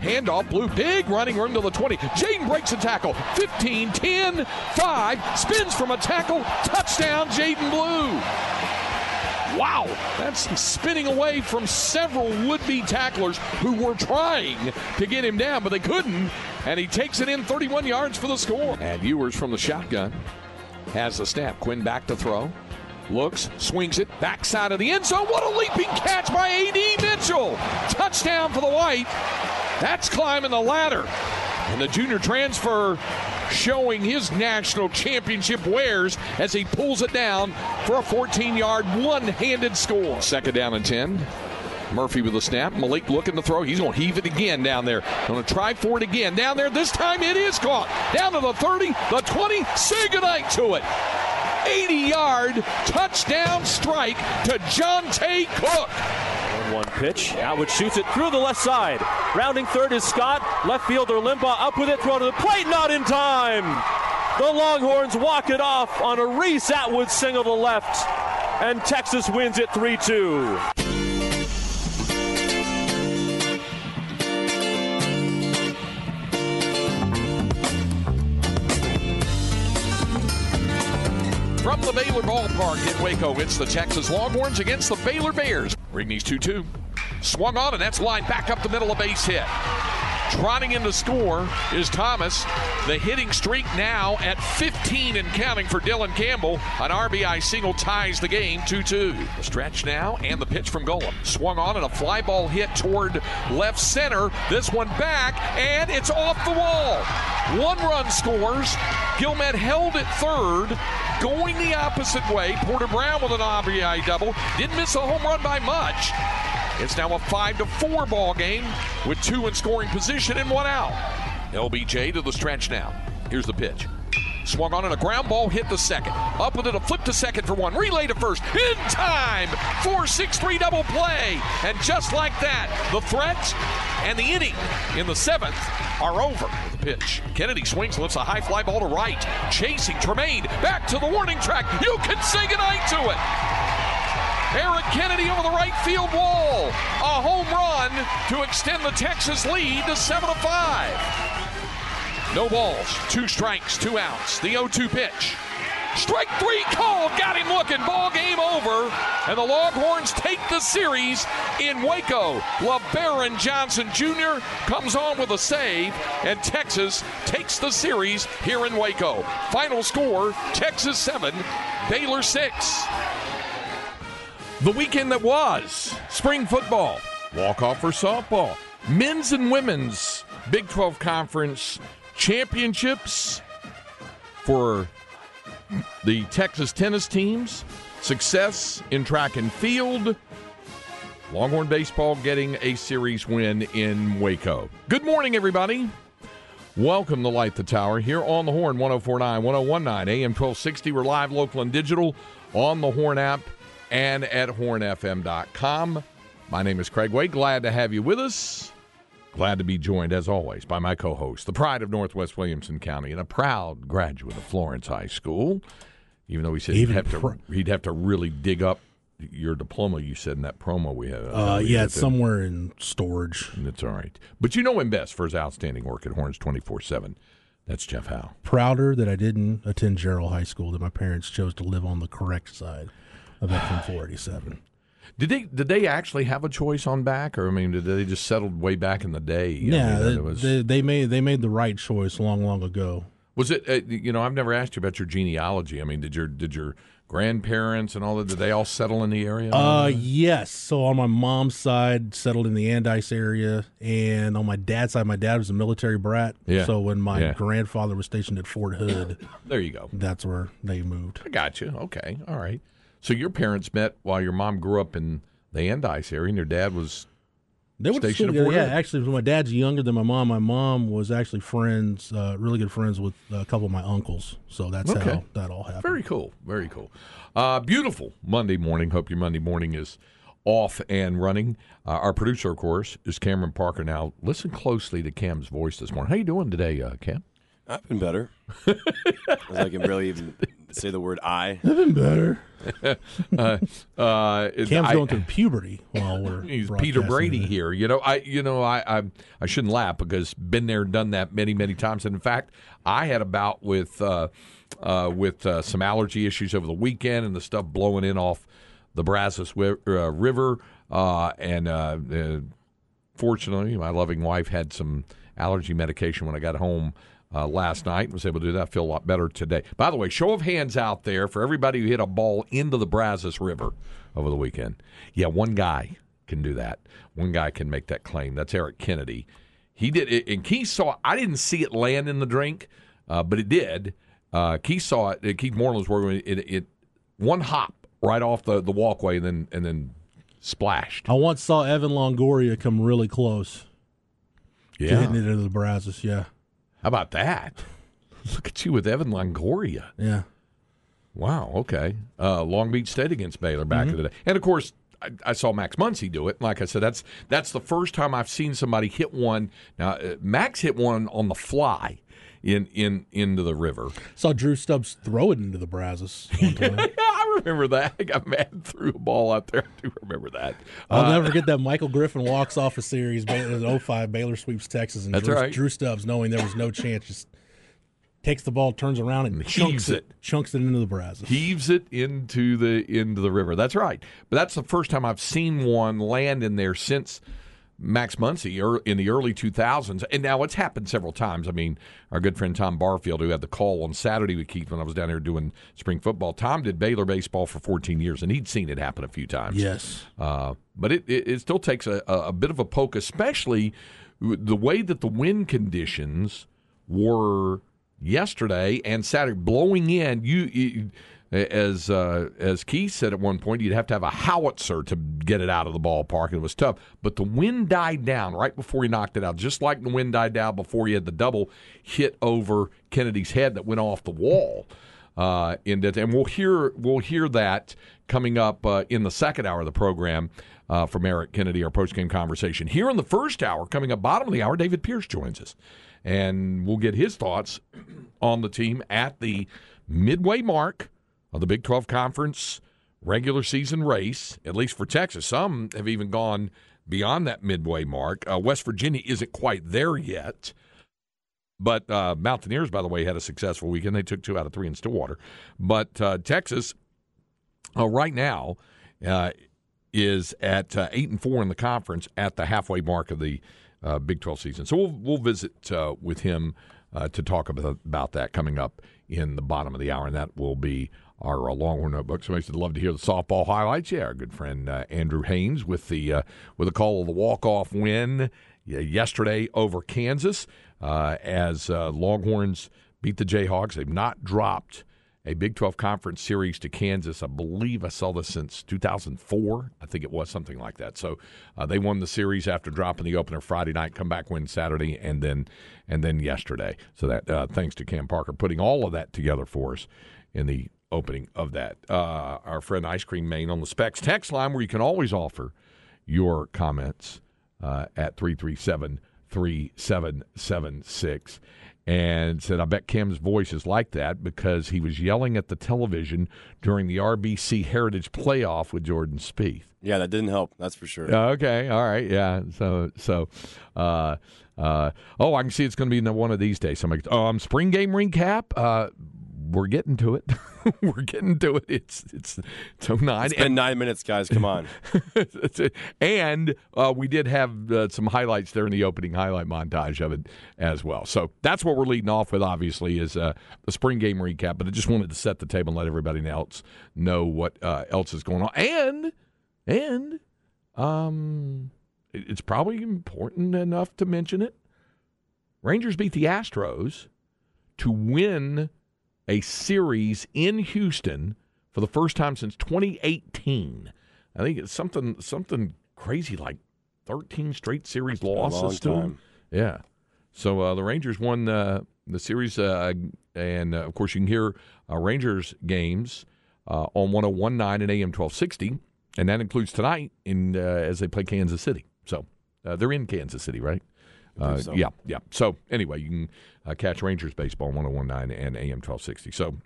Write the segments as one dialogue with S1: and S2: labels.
S1: Handoff, blue, big running room to the 20. Jaydon breaks a tackle. 15, 10, 5, spins from a tackle. Touchdown, Jaydon Blue. Wow, that's spinning away from several would be tacklers who were trying to get him down, but they couldn't. And he takes it in 31 yards for the score. And Ewers from the shotgun has the snap. Quinn back to throw. Looks, swings it, backside of the end zone. What a leaping catch by A.D. Mitchell. Touchdown for the White. That's climbing the ladder. And the junior transfer showing his national championship wares as he pulls it down for a 14 yard one handed score. Second down and 10. Murphy with the snap. Maalik looking to throw. He's going to heave it again down there. Going to try for it again. Down there. This time it is caught. Down to the 30, the 20. Say goodnight to it. 80 yard touchdown strike to John Tay Cook.
S2: One pitch. Atwood shoots it through the left side. Rounding third is Scott. Left fielder Limbaugh up with it. Throw to the plate. Not in time. The Longhorns walk it off on a Reese Atwood single to left. And Texas wins it 3 2.
S1: From the Baylor Ballpark in Waco, it's the Texas Longhorns against the Baylor Bears. Rigney's 2 2. Swung on, and that's lined back up the middle, a base hit. Trotting in to score is Thomas. The hitting streak now at 15 and counting for Dylan Campbell. An RBI single ties the game 2 2. The stretch now, and the pitch from Golem. Swung on, and a fly ball hit toward left center. This one back, and it's off the wall. One run scores. Guillemette held at third going the opposite way. Porter Brown with an RBI double. Didn't miss a home run by much. It's now a 5 to 4 ball game with two in scoring position and one out. LBJ to the stretch now. Here's the pitch. Swung on and a ground ball hit the second. Up with it, a flip to second for one. Relay to first. In time. 4 6 3 double play. And just like that, the threat and the inning in the seventh are over. The pitch. Kennedy swings, lifts a high fly ball to right. Chasing Tremaine back to the warning track. You can say goodnight to it. Eric Kennedy over the right field wall. A home run to extend the Texas lead to 7 to 5. No balls, two strikes, two outs. The 0 2 pitch. Strike three called, got him looking. Ball game over, and the Longhorns take the series in Waco. Lebarron Johnson Jr. comes on with a save, and Texas takes the series here in Waco. Final score: Texas seven, Baylor six. The weekend that was spring football, walk off for softball, men's and women's Big 12 Conference championships for the Texas tennis teams, success in track and field. Longhorn baseball getting a series win in Waco. Good morning, everybody. Welcome to Light the Tower here on the Horn 1049, 1019, AM 1260. We're live, local, and digital on the Horn app and at hornfm.com. My name is Craig Way. Glad to have you with us. Glad to be joined, as always, by my co host, the pride of Northwest Williamson County and a proud graduate of Florence High School. Even though he said he'd have, to, he'd have to really dig up your diploma, you said in that promo we had.
S3: Uh, yeah, it's somewhere in storage.
S1: That's all right. But you know him best for his outstanding work at Horns 24 7. That's Jeff Howe.
S3: Prouder that I didn't attend Jarrell High School, that my parents chose to live on the correct side of Veteran 487.
S1: Did they did they actually have a choice on back, or I mean, did they just settled way back in the day? I
S3: Yeah,
S1: mean,
S3: they,
S1: was,
S3: they, they made they made the right choice long, long ago.
S1: was it? Uh, you know, I've never asked you about your genealogy. I mean, did your did your grandparents and all that? Did they all settle in the area?
S3: Uh, yes. So on my mom's side, settled in the Andice area, and on my dad's side, my dad was a military brat.
S1: Yeah.
S3: So when my
S1: Yeah.
S3: grandfather was stationed at Fort Hood,
S1: there you go.
S3: that's where they moved.
S1: I got you. Okay, all right. So your parents met while your mom grew up in the Andice area, and your dad was
S3: They
S1: Station
S3: together. Yeah, actually, my dad's younger than my mom. My mom was actually friends, uh, really good friends with a couple of my uncles. So that's
S1: Okay.
S3: how that all happened.
S1: Very cool. Very cool. Uh, beautiful Monday morning. Hope your Monday morning is off and running. Uh, our producer, of course, is Cameron Parker. Now, listen closely to Cam's voice this morning. How you doing today, uh, Cam?
S4: I've been better. As I can barely even say the word I.
S3: I've been better.
S1: Uh, uh,
S3: Cam's
S1: I-
S3: going through puberty while we're
S1: He's Peter Brady
S3: today.
S1: here. You know, I you know I, I I shouldn't laugh because been there, done that many many times. And in fact, I had a bout with uh, uh, with uh, some allergy issues over the weekend and the stuff blowing in off the Brazos wi- uh, River. Uh, and uh, uh, fortunately, my loving wife had some allergy medication when I got home. Uh, last night was able to do that. I feel a lot better today. By the way, show of hands out there for everybody who hit a ball into the Brazos River over the weekend. Yeah, one guy can do that. One guy can make that claim. That's Eric Kennedy. He did it, and Keith saw. I didn't see it land in the drink, uh, but it did. Uh, Keith saw it. Keith Moreland was working. It, it, it one hop right off the, the walkway, and then and then splashed.
S3: I once saw Evan Longoria come really close to
S1: Yeah.
S3: hitting it into the Brazos. Yeah,
S1: How about that? Look at you with Evan Longoria.
S3: yeah.
S1: Wow. Okay. Uh, Long Beach State against Baylor back in the day, and of course. I, I saw Max Muncy do it. Like I said, that's that's the first time I've seen somebody hit one. Now uh, Max hit one on the fly in in into the river.
S3: Saw Drew Stubbs throw it into the Brazos.
S1: Yeah, I remember that. I got mad threw a ball out there. I do remember that.
S3: I'll
S1: Uh,
S3: never forget that Michael Griffin walks off a series in 05 Baylor sweeps Texas and Drew,
S1: right.
S3: Drew Stubbs knowing there was no chance just takes the ball turns around and,
S1: And
S3: chunks it,
S1: it.
S3: chunks it into the Brazos.
S1: heaves it into the into the river. That's right. But that's the first time I've seen one land in there since Max Muncy er, in the early 2000s. And now it's happened several times. I mean, our good friend Tom Barfield, who had the call on Saturday with Keith when I was down here doing spring football, Tom did Baylor baseball for 14 years, and he'd seen it happen a few times.
S3: yes.
S1: Uh, but it, it, it still takes a, a, a bit of a poke, especially the way that the wind conditions were yesterday and Saturday, blowing in. You, you as uh, as Keith said at one point, you'd have to have a howitzer to get it out of the ballpark, it was tough. But the wind died down right before he knocked it out, just like the wind died down before he had the double hit over Kennedy's head that went off the wall uh, in that, and we'll hear we'll hear that coming up uh, in the second hour of the program uh, from Eric Kennedy, our post game conversation. Here in the first hour, coming up bottom of the hour, David Pierce joins us, and we'll get his thoughts on the team at the midway mark of the Big Twelve Conference regular season race. At least for Texas, some have even gone beyond that midway mark. Uh, West Virginia isn't quite there yet. But uh, Mountaineers, by the way, had a successful weekend. They took two out of three in Stillwater. But uh, Texas, uh, right now, uh, is at uh, eight and four in the conference at the halfway mark of the Big Twelve season. So we'll we'll visit with him to talk about about that coming up in the bottom of the hour, and that will be our uh, Longhorn Notebook. Somebody said love to hear the softball highlights. Yeah, our good friend uh, Andrew Haynes with the uh, with the call of the walk off win yesterday over Kansas uh, as uh, Longhorns beat the Jayhawks. They've not dropped a Big 12 conference series to Kansas. I believe I saw this since 2004. I think it was something like that. So uh, they won the series after dropping the opener Friday night, come back win Saturday, and then and then yesterday. So that uh, thanks to Cam Parker putting all of that together for us in the opening of that. Uh, our friend Ice Cream Main on the Specs text line, where you can always offer your comments uh, at 337 3776 and said, I bet Cam's voice is like that because he was yelling at the television during the RBC Heritage playoff with Jordan Spieth.
S4: Yeah, that didn't help. That's for sure.
S1: Okay, all right, yeah. So, so, uh, uh, oh, I can see it's going to be in one of these days. Somebody, um, spring game recap. Uh, we're getting to it. we're getting to it. It's it's it's 09.
S4: It's been nine minutes, guys. Come on.
S1: and uh, we did have uh, some highlights there in the opening highlight montage of it as well. So that's what we're leading off with. Obviously, is uh, the spring game recap. But I just wanted to set the table and let everybody else know what uh, else is going on. And and um, it's probably important enough to mention it. Rangers beat the Astros to win a series in Houston for the first time since 2018. I think it's something something crazy like 13 straight series losses to them. Yeah. So uh, the Rangers won uh, the series, uh, and uh, of course you can hear uh, Rangers games uh, on 1019 and AM 1260, and that includes tonight in as they play Kansas City. So they're in Kansas City, right?
S4: So.
S1: Yeah, yeah. So anyway, you can uh, catch Rangers baseball 1019 and AM 1260. So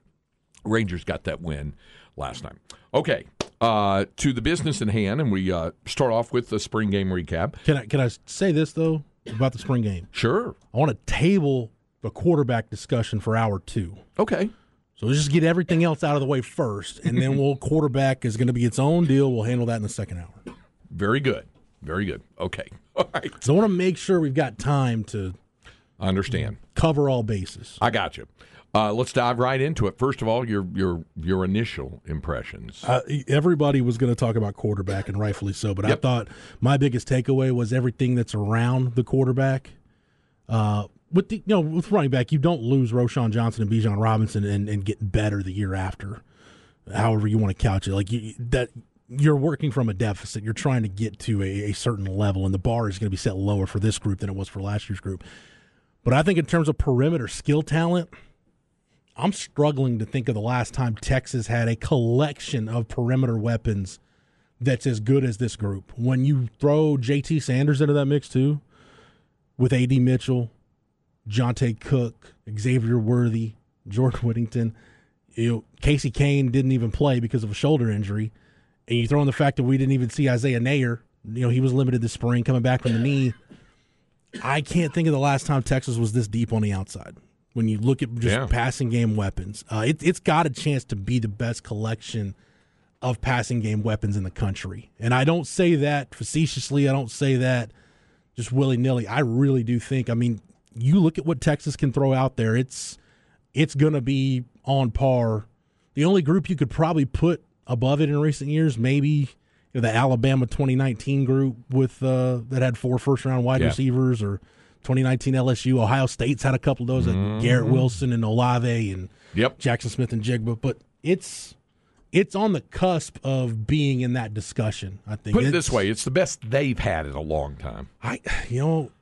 S1: Rangers got that win last night. Okay, uh, to the business in hand, and we uh, start off with the spring game recap.
S3: Can I can I say this though about the spring game?
S1: Sure.
S3: I want to table the quarterback discussion for hour two.
S1: Okay.
S3: So let's just get everything else out of the way first, and then we'll quarterback is going to be its own deal. We'll handle that in the second hour.
S1: Very good. Very good. Okay. All right.
S3: So I want to make sure we've got time to
S1: understand
S3: cover all bases.
S1: I got you. Uh, let's dive right into it. First of all, your your your initial impressions.
S3: Uh, everybody was going to talk about quarterback, and rightfully so. But
S1: Yep.
S3: I thought my biggest takeaway was everything that's around the quarterback. Uh, with the, you know with running back, you don't lose Roschon Johnson and Bijan Robinson and, and get better the year after. However you want to couch it, like you, that you're working from a deficit. You're trying to get to a, a certain level, and the bar is going to be set lower for this group than it was for last year's group. But I think in terms of perimeter skill talent, I'm struggling to think of the last time Texas had a collection of perimeter weapons that's as good as this group. When you throw JT Sanders into that mix too, with AD Mitchell, Johntay Cook, Xavier Worthy, Jordan Whittington, you know, Casey Cain didn't even play because of a shoulder injury, and you throw in the fact that we didn't even see Isaiah Neyor. You know, he was limited this spring coming back from the knee. I can't think of the last time Texas was this deep on the outside. When you look at just
S1: Yeah.
S3: passing game weapons, uh, it, it's got a chance to be the best collection of passing game weapons in the country. And I don't say that facetiously. I don't say that just willy nilly. I really do think. I mean, you look at what Texas can throw out there. It's it's going to be on par. The only group you could probably put above it in recent years, maybe you know, the Alabama 2019 group with uh, that had four first round wide
S1: Yeah.
S3: receivers, or 2019 LSU. Ohio State's had a couple of those. uh Garrett Wilson and Olave and
S1: Yep.
S3: Jaxon Smith-Njigba. But it's it's on the cusp of being in that discussion. I think.
S1: Put it
S3: It's-
S1: this way: it's the best they've had in a long time.
S3: I, you know,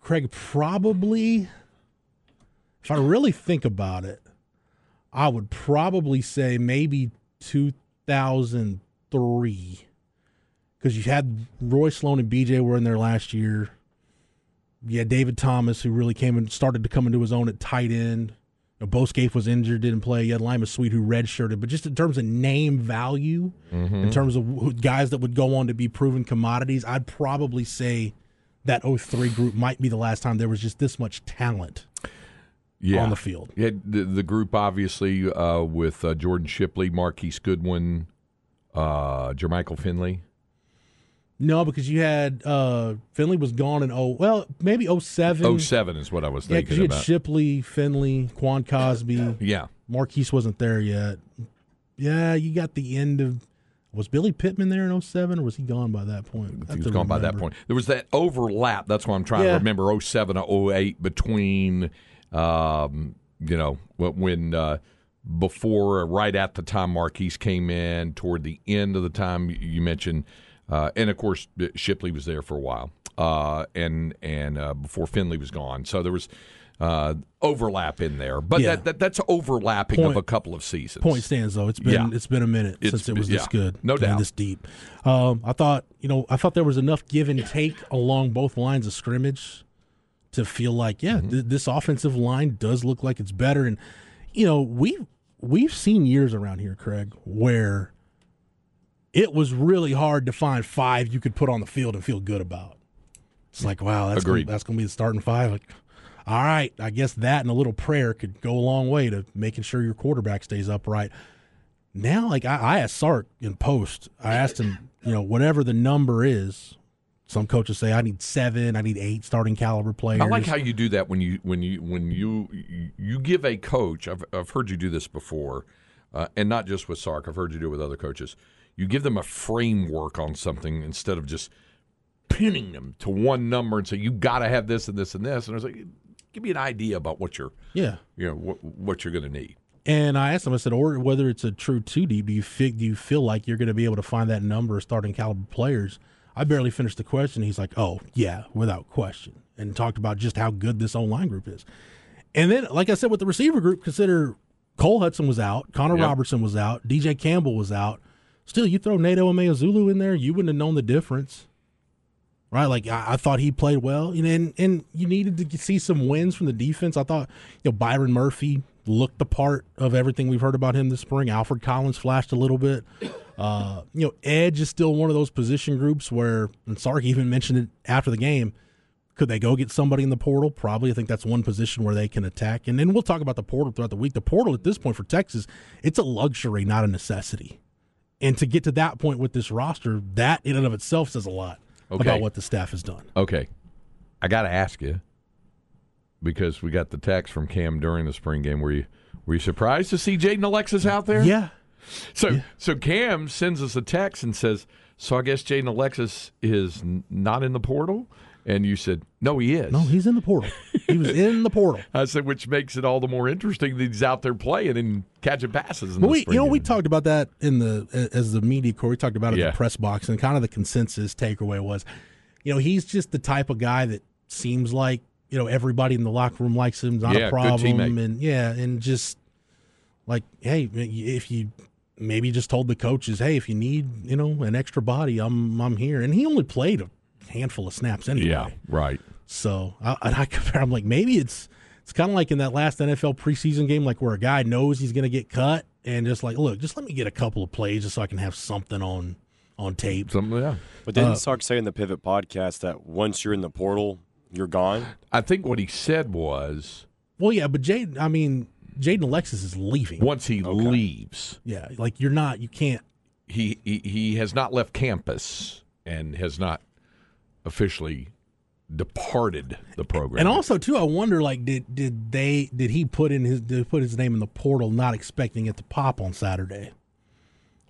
S3: Craig, probably, if I really think about it, I would probably say maybe 2003. Because you had Roy Sloan and BJ were in there last year. Yeah, David Thomas, who really came and started to come into his own at tight end. You know, Bo Scaife was injured, didn't play. You had Limas Sweed, who redshirted. But just in terms of name value, in mm-hmm. terms of guys that would go on to be proven commodities, I'd probably say that 03 group might be the last time there was just this much talent
S1: Yeah.
S3: on the field.
S1: Yeah, the, the group obviously uh, with uh, Jordan Shipley, Marquise Goodwin, uh, Jermichael Finley.
S3: No, because you had uh, Finley was gone in oh well maybe 07.
S1: 07 is what I was thinking Yeah,
S3: you had
S1: about.
S3: Shipley, Finley, Quan Cosby.
S1: yeah.
S3: Marquise wasn't there yet. Yeah, you got the end of. Was Billy Pittman there in 07 or was he gone by that point?
S1: He was
S3: to
S1: gone by that point. There was that overlap. That's why I'm trying to remember 07 or 08 between, um, you know, when uh, before, right at the time Marquise came in, toward the end of the time you mentioned, uh, and of course Shipley was there for a while, uh, and and uh, before Finley was gone. So there was uh, overlap in there, but
S3: Yeah.
S1: that, that that's overlapping of a couple of seasons.
S3: Point stands though. It's been
S1: Yeah.
S3: it's been a minute
S1: It's
S3: since it was this
S1: yeah,
S3: good,
S1: no doubt.
S3: this deep. Um, I thought you know I thought there was enough give and take along both lines of scrimmage to feel like yeah
S1: Mm-hmm.
S3: th- this offensive line does look like it's better, and you know we've we've seen years around here, Craig, where it was really hard to find five you could put on the field and feel good about. It's like wow, that's
S1: Agreed.
S3: Gonna, that's going to be the starting five. Like, all right, I guess that and a little prayer could go a long way to making sure your quarterback stays upright. Now, like I, I asked Sark in post, I asked him, you know, whatever the number is. Some coaches say I need seven, I need eight starting caliber players.
S1: I like how you do that when you when you when you you give a coach. I've I've heard you do this before, uh, and not just with Sark. I've heard you do it with other coaches. You give them a framework on something instead of just pinning them to one number and say you got to have this and this and this. And I was like, give me an idea about what you're
S3: yeah
S1: you know what, what you're going to need.
S3: And I asked him, I said, or whether it's a true two deep, do you feel, do you feel like you're going to be able to find that number of starting caliber players? I barely finished the question. He's like, oh, yeah, without question. And talked about just how good this online group is. And then, like I said, with the receiver group, consider Cole Hudson was out, Connor yep. Robertson was out, DJ Campbell was out. Still, you throw Neto Umeozulu in there, you wouldn't have known the difference. Right, like I, I thought he played well, and and you needed to see some wins from the defense. I thought, you know, Byron Murphy looked the part of everything we've heard about him this spring. Alfred Collins flashed a little bit. Uh, you know, edge is still one of those position groups where, and Sark even mentioned it after the game. Could they go get somebody in the portal? Probably. I think that's one position where they can attack. And then we'll talk about the portal throughout the week. The portal at this point for Texas, it's a luxury, not a necessity. And to get to that point with this roster, that in and of itself says a lot okay. about what the staff has done.
S1: Okay. I got to ask you because we got the text from Cam during the spring game. Were you were you surprised to see Jaden Alexis out there?
S3: Yeah.
S1: So
S3: yeah.
S1: so Cam sends us a text and says, "So I guess Jaden Alexis is not in the portal." And you said, "No, he is.
S3: No, he's in the portal. He was in the portal."
S1: I said, which makes it all the more interesting that he's out there playing and catching passes. we,
S3: you know, we talked about that in the as the media core. We talked about it yeah. in the press box, and kind of the consensus takeaway was, you know, he's just the type of guy that seems like you know everybody in the locker room likes him, not
S1: yeah,
S3: a problem, and yeah, and just like hey, if you maybe just told the coaches, hey, if you need you know an extra body, I'm I'm here, and he only played a handful of snaps anyway.
S1: Yeah, right.
S3: So I, I compare. I'm like maybe it's it's kind of like in that last NFL preseason game, like where a guy knows he's going to get cut, and just like, look, just let me get a couple of plays just so I can have something on on tape.
S1: Something, yeah.
S4: But didn't uh, Sark say in the Pivot podcast that once you're in the portal, you're gone?
S1: I think what he said was.
S3: Well, yeah, but Jaden, I mean, Jaden Alexis is leaving.
S1: Once he okay. leaves.
S3: Yeah, like you're not, you can't.
S1: He, he, he has not left campus and has not officially departed the program.
S3: And also too, I wonder like did did they did he put in his did put his name in the portal not expecting it to pop on Saturday?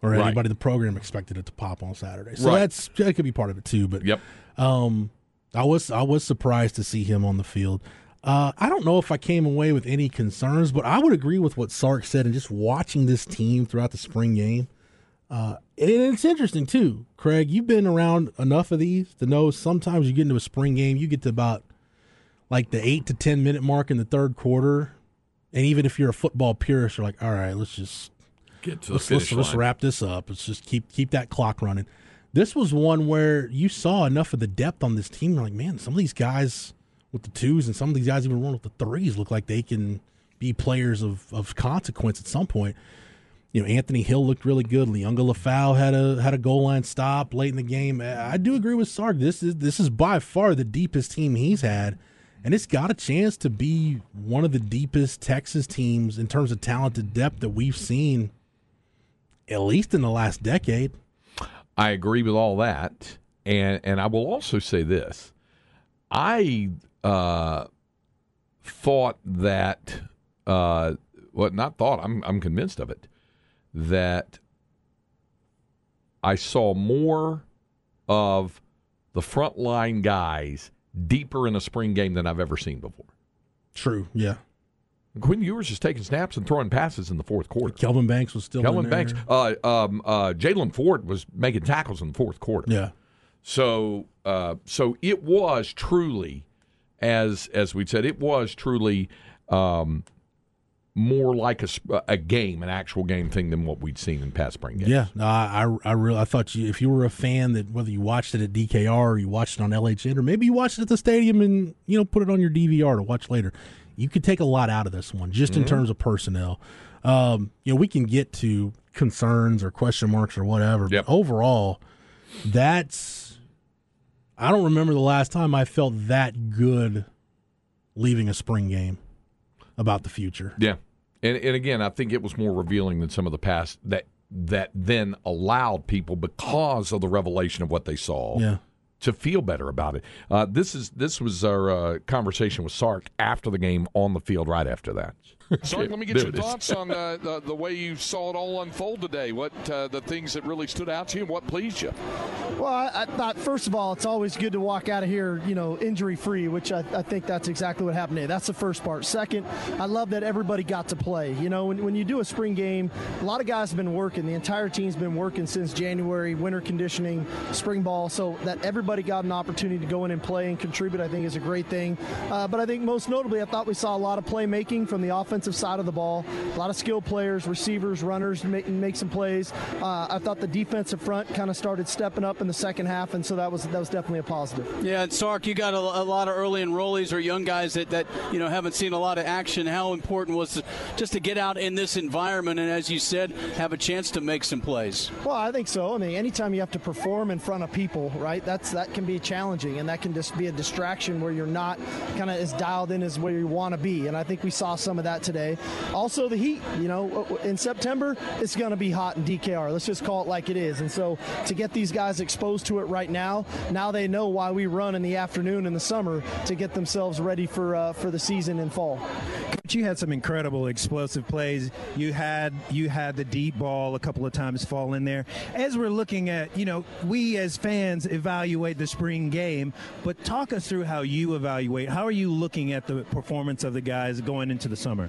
S3: Or right. anybody in the program expected it to pop on Saturday. So right. that's that could be part of it too. But
S1: yep.
S3: um I was I was surprised to see him on the field. Uh, I don't know if I came away with any concerns, but I would agree with what Sark said. And just watching this team throughout the spring game, uh, and it's interesting too, Craig. You've been around enough of these to know sometimes you get into a spring game, you get to about like the eight to ten minute mark in the third quarter, and even if you're a football purist, you're like, all right, let's just
S1: get to
S3: let's,
S1: let's,
S3: let's wrap this up. Let's just keep keep that clock running. This was one where you saw enough of the depth on this team. You're like, man, some of these guys with the twos and some of these guys even run with the threes look like they can be players of, of consequence at some point. You know, Anthony Hill looked really good. Liona Lefau had a had a goal line stop late in the game. I do agree with Sark. This is this is by far the deepest team he's had, and it's got a chance to be one of the deepest Texas teams in terms of talented depth that we've seen, at least in the last decade.
S1: I agree with all that, and and I will also say this: I uh, thought that, uh, well, not thought. I'm I'm convinced of it that I saw more of the frontline guys deeper in a spring game than I've ever seen before.
S3: True. Yeah.
S1: Quinn Ewers is taking snaps and throwing passes in the fourth quarter.
S3: Kelvin Banks was still
S1: Kelvin Banks. Uh, um, uh, Jaylan Ford was making tackles in the fourth quarter.
S3: Yeah.
S1: So, uh, so it was truly, as as we said, it was truly um, more like a, a game, an actual game thing than what we'd seen in past spring games.
S3: Yeah, no, I I really I thought you if you were a fan that whether you watched it at DKR or you watched it on LHN or maybe you watched it at the stadium and you know put it on your DVR to watch later you could take a lot out of this one just in mm-hmm. terms of personnel. Um, you know, we can get to concerns or question marks or whatever,
S1: yep.
S3: but overall, that's I don't remember the last time I felt that good leaving a spring game about the future.
S1: Yeah, and and again, I think it was more revealing than some of the past that that then allowed people because of the revelation of what they saw.
S3: Yeah.
S1: To feel better about it. Uh, this is this was our uh, conversation with Sark after the game on the field. Right after that.
S5: Sark, let me get your thoughts on uh, the, the way you saw it all unfold today. What uh, the things that really stood out to you and what pleased you?
S6: Well, I, I thought first of all, it's always good to walk out of here, you know, injury free, which I, I think that's exactly what happened today. That's the first part. Second, I love that everybody got to play. You know, when, when you do a spring game, a lot of guys have been working. The entire team's been working since January, winter conditioning, spring ball. So that everybody got an opportunity to go in and play and contribute, I think, is a great thing. Uh, but I think most notably, I thought we saw a lot of playmaking from the offensive side of the ball. A lot of skilled players, receivers, runners make, make some plays. Uh, I thought the defensive front kind of started stepping up in the second half, and so that was that was definitely a positive.
S7: Yeah, and Sark, you got a, a lot of early enrollees or young guys that, that you know haven't seen a lot of action. How important was it just to get out in this environment and, as you said, have a chance to make some plays?
S6: Well, I think so. I mean, anytime you have to perform in front of people, right? That's that can be challenging, and that can just be a distraction where you're not kind of as dialed in as where you want to be. And I think we saw some of that today. Also, the heat. You know, in September it's going to be hot in DKR. Let's just call it like it is. And so to get these guys exposed to it right now, now they know why we run in the afternoon in the summer to get themselves ready for uh, for the season in fall.
S8: Coach, you had some incredible explosive plays. You had you had the deep ball a couple of times fall in there. As we're looking at, you know, we as fans evaluate the spring game, but talk us through how you evaluate. How are you looking at the performance of the guys going into the summer?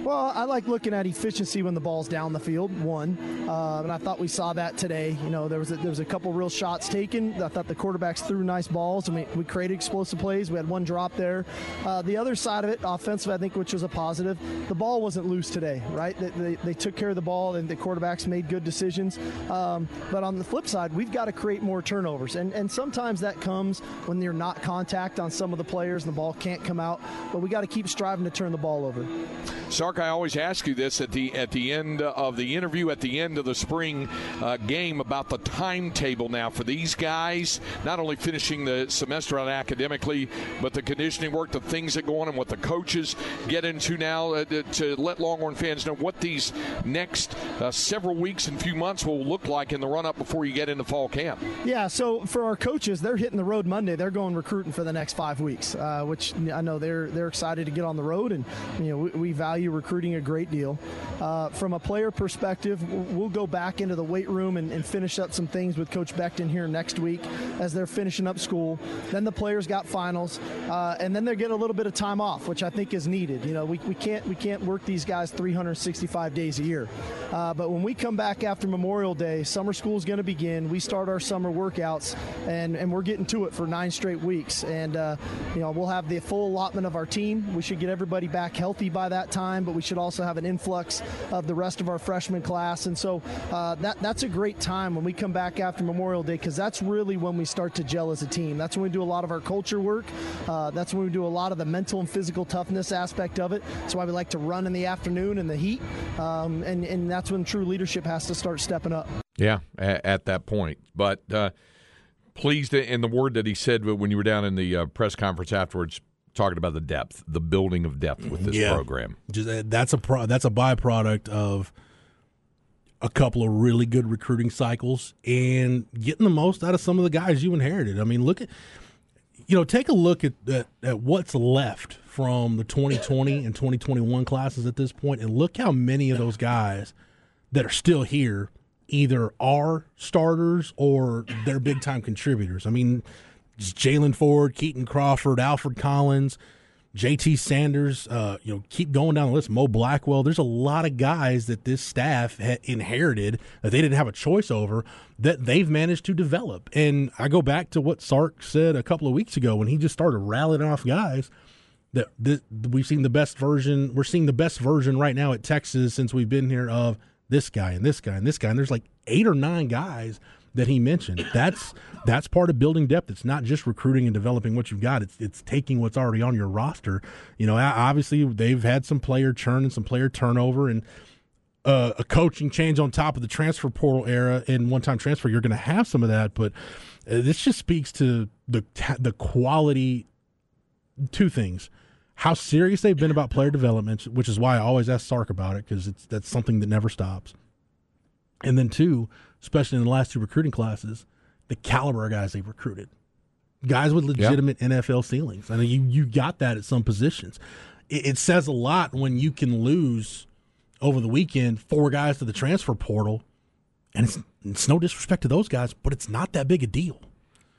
S6: Well, I like looking at efficiency when the ball's down the field. One, uh, and I thought we saw that today. You know, there was a, there was a couple real shots taken. I thought the quarterbacks threw nice balls, and we, we created explosive plays. We had one drop there. Uh, the other side of it, offensive, I think, which was a positive. The ball wasn't loose today, right? They, they, they took care of the ball, and the quarterbacks made good decisions. Um, but on the flip side, we've got to create more turnovers, and and sometimes that comes when you're not contact on some of the players, and the ball can't come out. But we got to keep striving to turn the ball over.
S5: Sark, I always ask you this at the at the end of the interview, at the end of the spring uh, game, about the timetable now for these guys. Not only finishing the semester out academically, but the conditioning work, the things that go on, and what the coaches get into now uh, to let Longhorn fans know what these next uh, several weeks and few months will look like in the run up before you get into fall camp.
S6: Yeah, so for our coaches, they're hitting the road Monday. They're going recruiting for the next five weeks, uh, which I know they're they're excited to get on the road, and you know we, we value recruiting a great deal. Uh, from a player perspective, we'll go back into the weight room and, and finish up some things with Coach Becton here next week as they're finishing up school. Then the players got finals, uh, and then they get a little bit of time off, which I think is needed. You know, we, we can't we can't work these guys 365 days a year, uh, but when we come back after Memorial Day, summer school is going to begin. We start our summer workouts, and and we're getting to it for nine straight weeks, and uh, you know we'll have the full allotment of our team. We should get everybody back healthy by that time, but we should also have an influx of the rest of our freshman class, and so uh, that that's a great time when we come back after Memorial Day because that's really when we start to gel as a team. That's when we do a lot of our culture work. Uh, that's when we do a lot of the mental and physical toughness aspect of it. That's why we like to run in the afternoon in the heat, um, and and that's when true leadership has to start stepping up.
S1: Yeah, at, at that point. But uh, pleased, in the word that he said when you were down in the uh, press conference afterwards, talking about the depth, the building of depth with this
S3: Yeah.
S1: program.
S3: Just uh, that's a pro, that's a byproduct of a couple of really good recruiting cycles and getting the most out of some of the guys you inherited. I mean, look at you know, take a look at at, at what's left from the 2020 and 2021 classes at this point, and look how many of those guys that are still here either are starters or they're big time contributors. I mean, Jaylan Ford, Kitan Crawford, Alfred Collins, JT Sanders, uh, you know, keep going down the list. Mo Blackwell. There's a lot of guys that this staff inherited that they didn't have a choice over that they've managed to develop. And I go back to what Sark said a couple of weeks ago when he just started rallying off guys that we've seen the best version. We're seeing the best version right now at Texas since we've been here of this guy and this guy and this guy. And there's like eight or nine guys that he mentioned. That's that's part of building depth. It's not just recruiting and developing what you've got. It's it's taking what's already on your roster. You know, obviously they've had some player churn and some player turnover and uh, a coaching change on top of the transfer portal era and one-time transfer. You're going to have some of that, but uh, this just speaks to the the quality. Two things: how serious they've been about player development, which is why I always ask Sark about it because it's that's something that never stops. And then two, especially in the last two recruiting classes, the caliber of guys they've recruited, guys with legitimate NFL ceilings. I mean, you you got that at some positions. It, it says a lot when you can lose over the weekend four guys to the transfer portal, and it's it's no disrespect to those guys, but it's not that big a deal.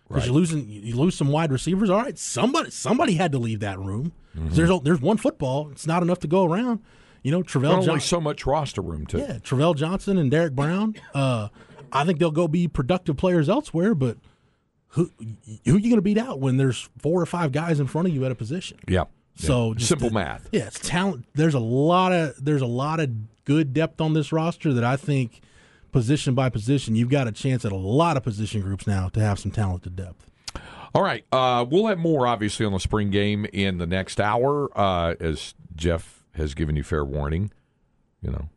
S3: Because you're losing, you lose some wide receivers. All right, somebody somebody had to leave that room.
S1: Mm-hmm.
S3: There's there's one football. It's not enough to go around. You know, Travell
S1: only
S3: Johnson.
S1: so much roster room too.
S3: Yeah, Travell Johnson and Derek Brown. Uh, I think they'll go be productive players elsewhere. But who who are you going to beat out when there's four or five guys in front of you at a position?
S1: Yeah.
S3: So
S1: Yeah.
S3: just
S1: simple
S3: the-
S1: math.
S3: Yeah, it's talent. There's a lot of there's a lot of good depth on this roster that I think position by position you've got a chance at a lot of position groups now to have some talented depth.
S1: All right. Uh, we'll have more, obviously, on the spring game in the next hour, uh, as Jeff has given you fair warning. You know,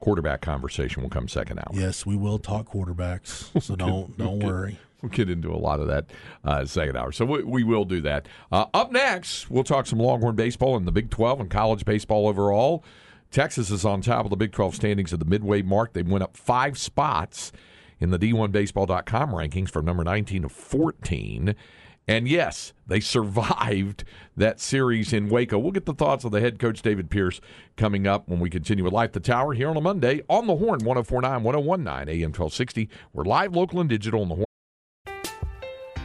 S1: quarterback conversation will come second hour.
S3: Yes, we will talk quarterbacks, so don't don't worry.
S1: We'll get into a lot of that uh, second hour. So we, we will do that. Uh, up next, we'll talk some Longhorn baseball and the Big 12 and college baseball overall. Texas is on top of the Big 12 standings at the midway mark. They went up five spots in the D1Baseball.com rankings from number 19 to 14. And yes, they survived that series in Waco. We'll get the thoughts of the head coach, David Pierce, coming up when we continue with Light the Tower here on a Monday on the Horn, 1049, 1019, AM 1260. We're live, local, and digital on the Horn.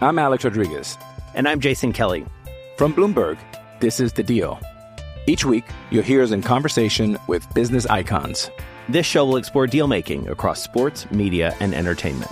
S9: I'm Alex Rodriguez.
S10: And I'm Jason Kelly.
S9: From Bloomberg, this is The Deal. Each week, you'll hear us in conversation with business icons.
S10: This show will explore deal making across sports, media, and entertainment.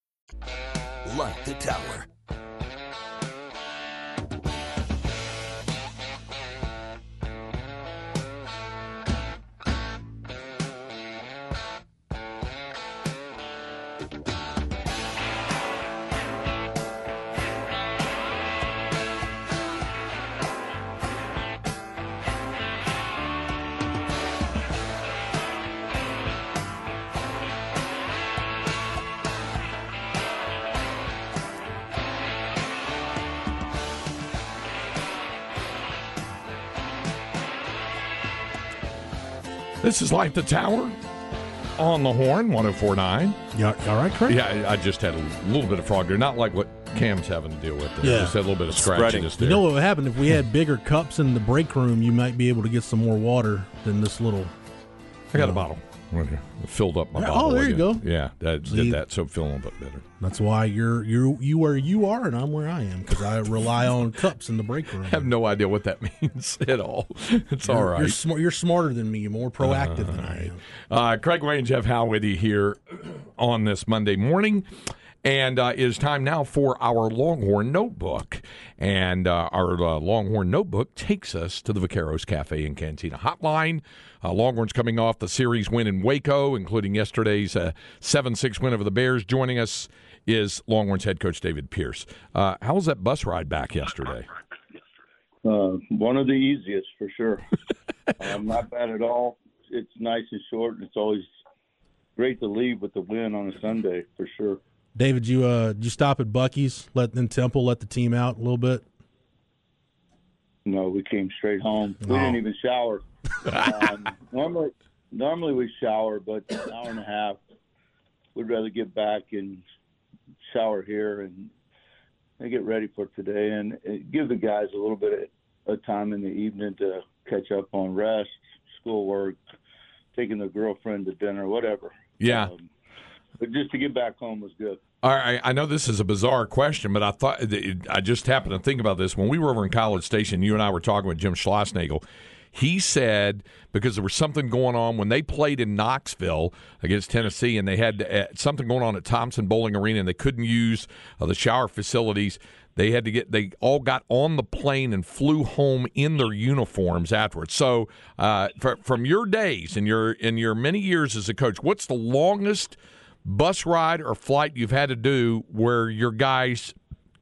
S11: Light the Tower.
S1: This is Light the Tower on the Horn, 1049.
S3: You all all right, Craig?
S1: Yeah, I I just had a little bit of frog there. Not like what Cam's having to deal with. There.
S3: Yeah.
S1: Just had a little bit of
S4: Spreading.
S1: scratchiness there.
S3: You know what would happen if we had bigger cups in the break room? You might be able to get some more water than this little.
S1: I got a bottle right here. I filled up my
S3: Yeah,
S1: bottle.
S3: oh, there you go.
S1: Yeah, that
S3: See?
S1: did that. So I'm feeling a bit better.
S3: That's why you're you're you where you are, and I'm where I am because I rely on cups in the break room.
S1: I have no idea what that means at all. It's
S3: You're,
S1: all right.
S3: You're, smart, you're smarter than me. You're more proactive than I am.
S1: Uh, Craig Wayne, Jeff Howe with you here on this Monday morning. And uh, it is time now for our Longhorn Notebook. And uh, our uh, Longhorn Notebook takes us to the Vaqueros Cafe and Cantina hotline. Uh, Longhorns coming off the series win in Waco, including yesterday's 7 6 win over the Bears. Joining us is Longhorns head coach David Pierce. Uh, how was that bus ride back yesterday?
S12: Uh, one of the easiest for sure. not bad at all. It's nice and short, and it's always great to leave with the win on a Sunday for sure.
S3: David, you uh, did you stop at Buc-ee's? Let in Temple let the team out a little bit.
S12: No, we came straight home. We
S3: Oh.
S12: didn't even shower. um, normally, normally we shower, but an hour and a half. We'd rather get back and shower here and, and get ready for today, and give the guys a little bit of, of time in the evening to catch up on rest, schoolwork, taking their girlfriend to dinner, whatever.
S1: Yeah.
S12: Um, but just to get back home was good.
S1: All right, I know this is a bizarre question, but I thought I just happened to think about this when we were over in College Station. You and I were talking with Jim Schlossnagle. He said because there was something going on when they played in Knoxville against Tennessee, and they had uh, something going on at Thompson-Boling Arena, and they couldn't use uh, the shower facilities. They had to get. They all got on the plane and flew home in their uniforms afterwards. So, uh, for, from your days and your in your many years as a coach, what's the longest bus ride or flight you've had to do where your guys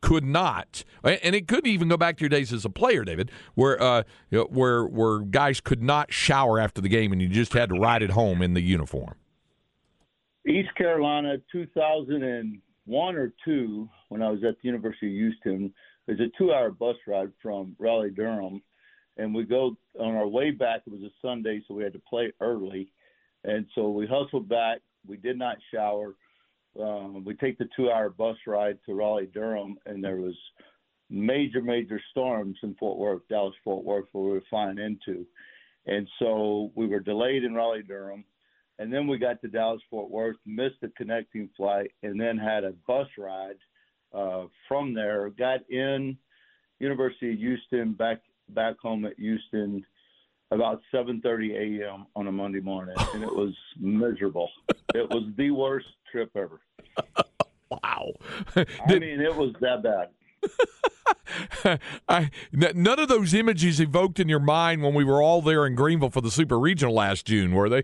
S1: could not, and it could even go back to your days as a player, David, where uh, where where guys could not shower after the game, and you just had to ride it home in the uniform.
S12: East Carolina, 2001 or two, when I was at the University of Houston, there's a two-hour bus ride from Raleigh Durham, and we go on our way back. It was a Sunday, so we had to play early, and so we hustled back. We did not shower um, we take the two-hour bus ride to Raleigh Durham, and there was major, major storms in Fort Worth, Dallas Fort Worth, where we were flying into, and so we were delayed in Raleigh Durham, and then we got to Dallas Fort Worth, missed the connecting flight, and then had a bus ride uh, from there. Got in University of Houston, back back home at Houston about 7:30 a.m. on a Monday morning, and it was miserable. it was the worst trip ever.
S1: wow!
S12: I mean, it was that bad.
S1: I, none of those images evoked in your mind when we were all there in Greenville for the Super Regional last June, were they?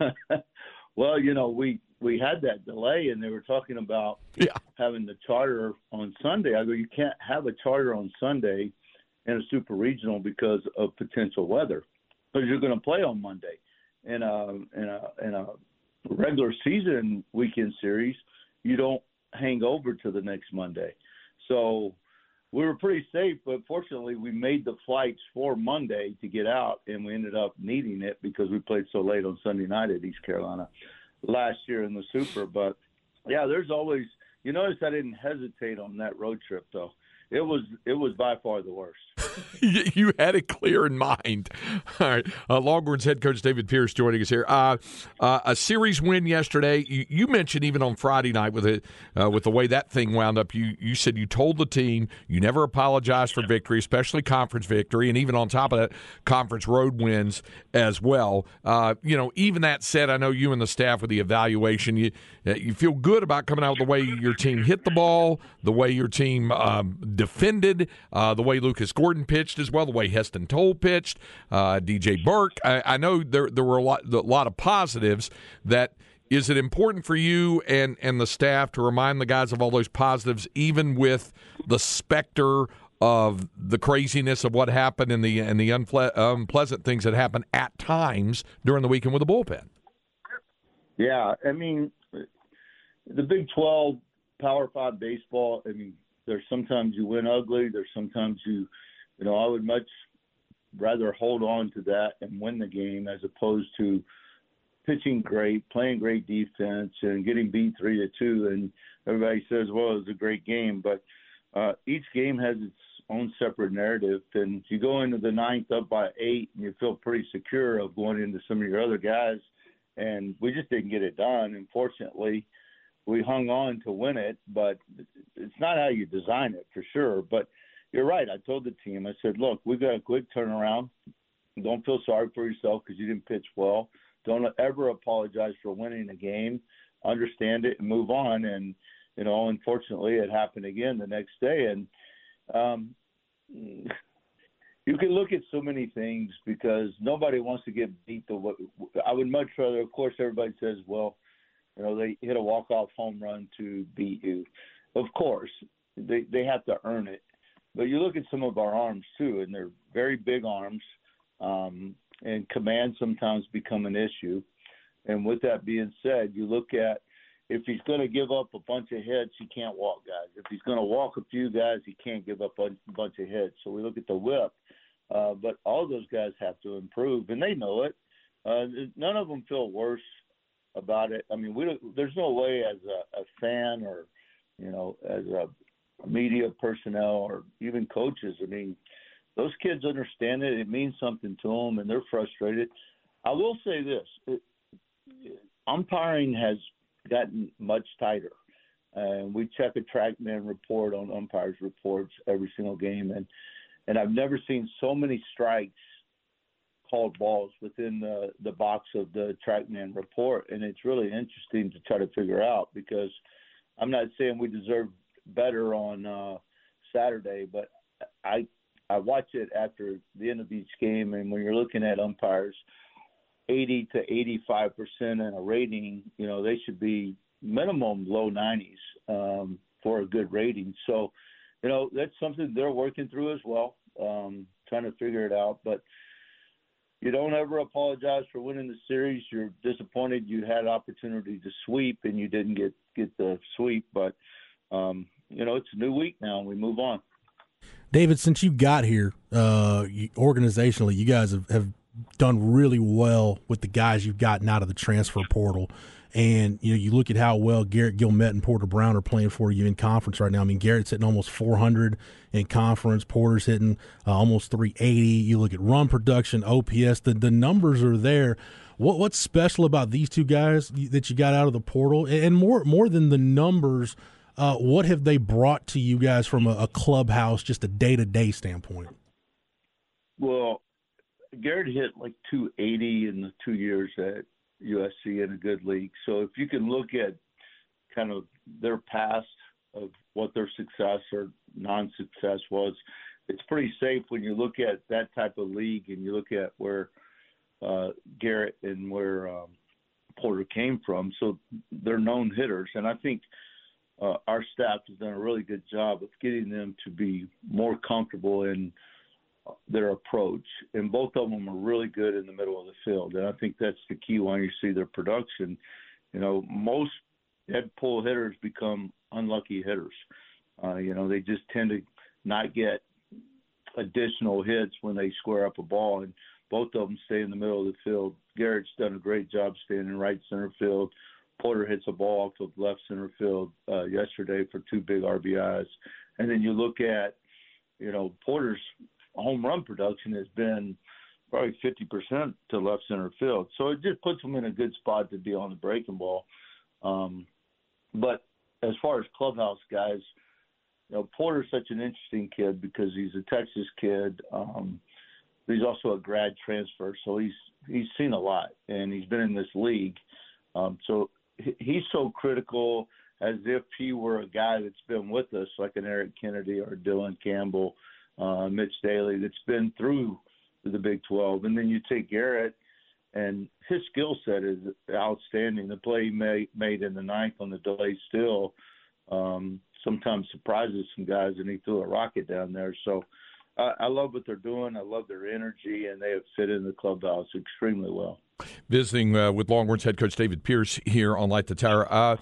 S12: well, you know, we we had that delay, and they were talking about
S1: yeah.
S12: having the charter on Sunday. I go, you can't have a charter on Sunday in a super regional because of potential weather. Because you're going to play on Monday in a in a in a regular season weekend series, you don't hang over to the next Monday. So we were pretty safe, but fortunately we made the flights for Monday to get out, and we ended up needing it because we played so late on Sunday night at East Carolina last year in the Super. But yeah, there's always you notice I didn't hesitate on that road trip though it was it was by far the worst.
S1: you had it clear in mind. All right, uh, Longhorns head coach David Pierce joining us here. Uh, uh, a series win yesterday. You, you, mentioned even on Friday night with it uh, with the way that thing wound up. You you said you told the team you never apologize for victory, especially conference victory, and even on top of that, conference road wins as well. Uh, you know, even that said, I know you and the staff with the evaluation, you uh, you feel good about coming out with the way your team hit the ball, the way your team. Um, defended, uh, the way Lucas Gordon pitched as well, the way Heston Tole pitched, uh, DJ Burke. I, I, know there there were a lot a lot of positives. That is it important for you and and the staff to remind the guys of all those positives, even with the specter of the craziness of what happened and the and the unple- unpleasant things that happened at times during the weekend with the bullpen.
S12: Yeah, I mean, the Big Twelve Power Five baseball. I mean, there's sometimes you win ugly. There's sometimes you, you know, I would much rather hold on to that and win the game as opposed to pitching great, playing great defense, and getting beat three to two. And everybody says, well, it was a great game, but uh, each game has its own separate narrative. And you go into the ninth up by eight, and you feel pretty secure of going into some of your other guys. And we just didn't get it done. Unfortunately, we hung on to win it, but it's not how you design it for sure. But you're right. I told the team, I said, look, we've got a quick turnaround. Don't feel sorry for yourself because you didn't pitch well. Don't ever apologize for winning a game. Understand it and move on. And you know, unfortunately, it happened again the next day. And um, you can look at so many things because nobody wants to get beat. The I would much rather, of course, everybody says, well you know, they hit a walk-off home run to beat you. Of course, they they have to earn it. But you look at some of our arms too, and they're very big arms, um, and command sometimes become an issue. And with that being said, you look at if he's going to give up a bunch of hits, he can't walk guys. If he's going to walk a few guys, he can't give up a bunch of hits. So we look at the whip, uh, but all those guys have to improve, and they know it. Uh, none of them feel worse about it. I mean, we don't, there's no way as a, a fan or you know as a media personnel or even coaches. I mean, those kids understand it. It means something to them, and they're frustrated. I will say this: it, umpiring has gotten much tighter. And we check a TrackMan report on umpires' reports every single game, and and I've never seen so many strikes called balls within the the box of the TrackMan report, and it's really interesting to try to figure out because I'm not saying we deserve better on uh, Saturday, but I I watch it after the end of each game, and when you're looking at umpires, 80 to 85 percent in a rating, you know they should be minimum low 90s um, for a good rating. So, you know that's something they're working through as well, um, trying to figure it out. But you don't ever apologize for winning the series. You're disappointed you had opportunity to sweep and you didn't get get the sweep, but um, you know it's a new week now and we move on.
S3: David, since you got here, uh, organizationally, you guys have, have done really well with the guys you've gotten out of the transfer portal. And you know, you look at how well Garrett Guillemette and Porter Brown are playing for you in conference right now. I mean, Garrett's hitting almost 400 in conference. Porter's hitting uh, almost 380. You look at run production, OPS. The the numbers are there. What what's special about these two guys that you got out of the portal? And more more than the numbers, uh, what have they brought to you guys from a, a clubhouse, just a day to day standpoint?
S12: Well, Garrett hit like 280 in the two years at USC in a good league. So if you can look at kind of their past of what their success or non-success was, it's pretty safe when you look at that type of league and you look at where uh, Garrett and where um, Porter came from. So they're known hitters, and I think uh, our staff has done a really good job of getting them to be more comfortable in their approach, and both of them are really good in the middle of the field. And I think that's the key when you see their production. You know, most head pull hitters become unlucky hitters. Uh, you know, they just tend to not get additional hits when they square up a ball, and both of them stay in the middle of the field. Garrett's done a great job staying in right center field. Porter hits a ball to left center field uh, yesterday for two big RBIs. And then you look at, you know, Porter's home run production has been probably 50% to left center field. So it just puts them in a good spot to be on the breaking ball. Um, but as far as clubhouse guys, you know, Porter's such an interesting kid because he's a Texas kid. Um, he's also a grad transfer, so he's he's seen a lot and he's been in this league. Um, so he's so critical as if he were a guy that's been with us, like an Eric Kennedy or Dylan Campbell uh, Mitch Daly that's been through the Big 12. And then you take Garrett, and his skill set is outstanding. The play he made, made in the ninth on the delay still um, sometimes surprises some guys, and he threw a rocket down there. So I, I love what they're doing. I love their energy, and they have fit in the clubhouse extremely well.
S1: Visiting uh, with Longhorns head coach David Pierce here on Light the Tower. Uh,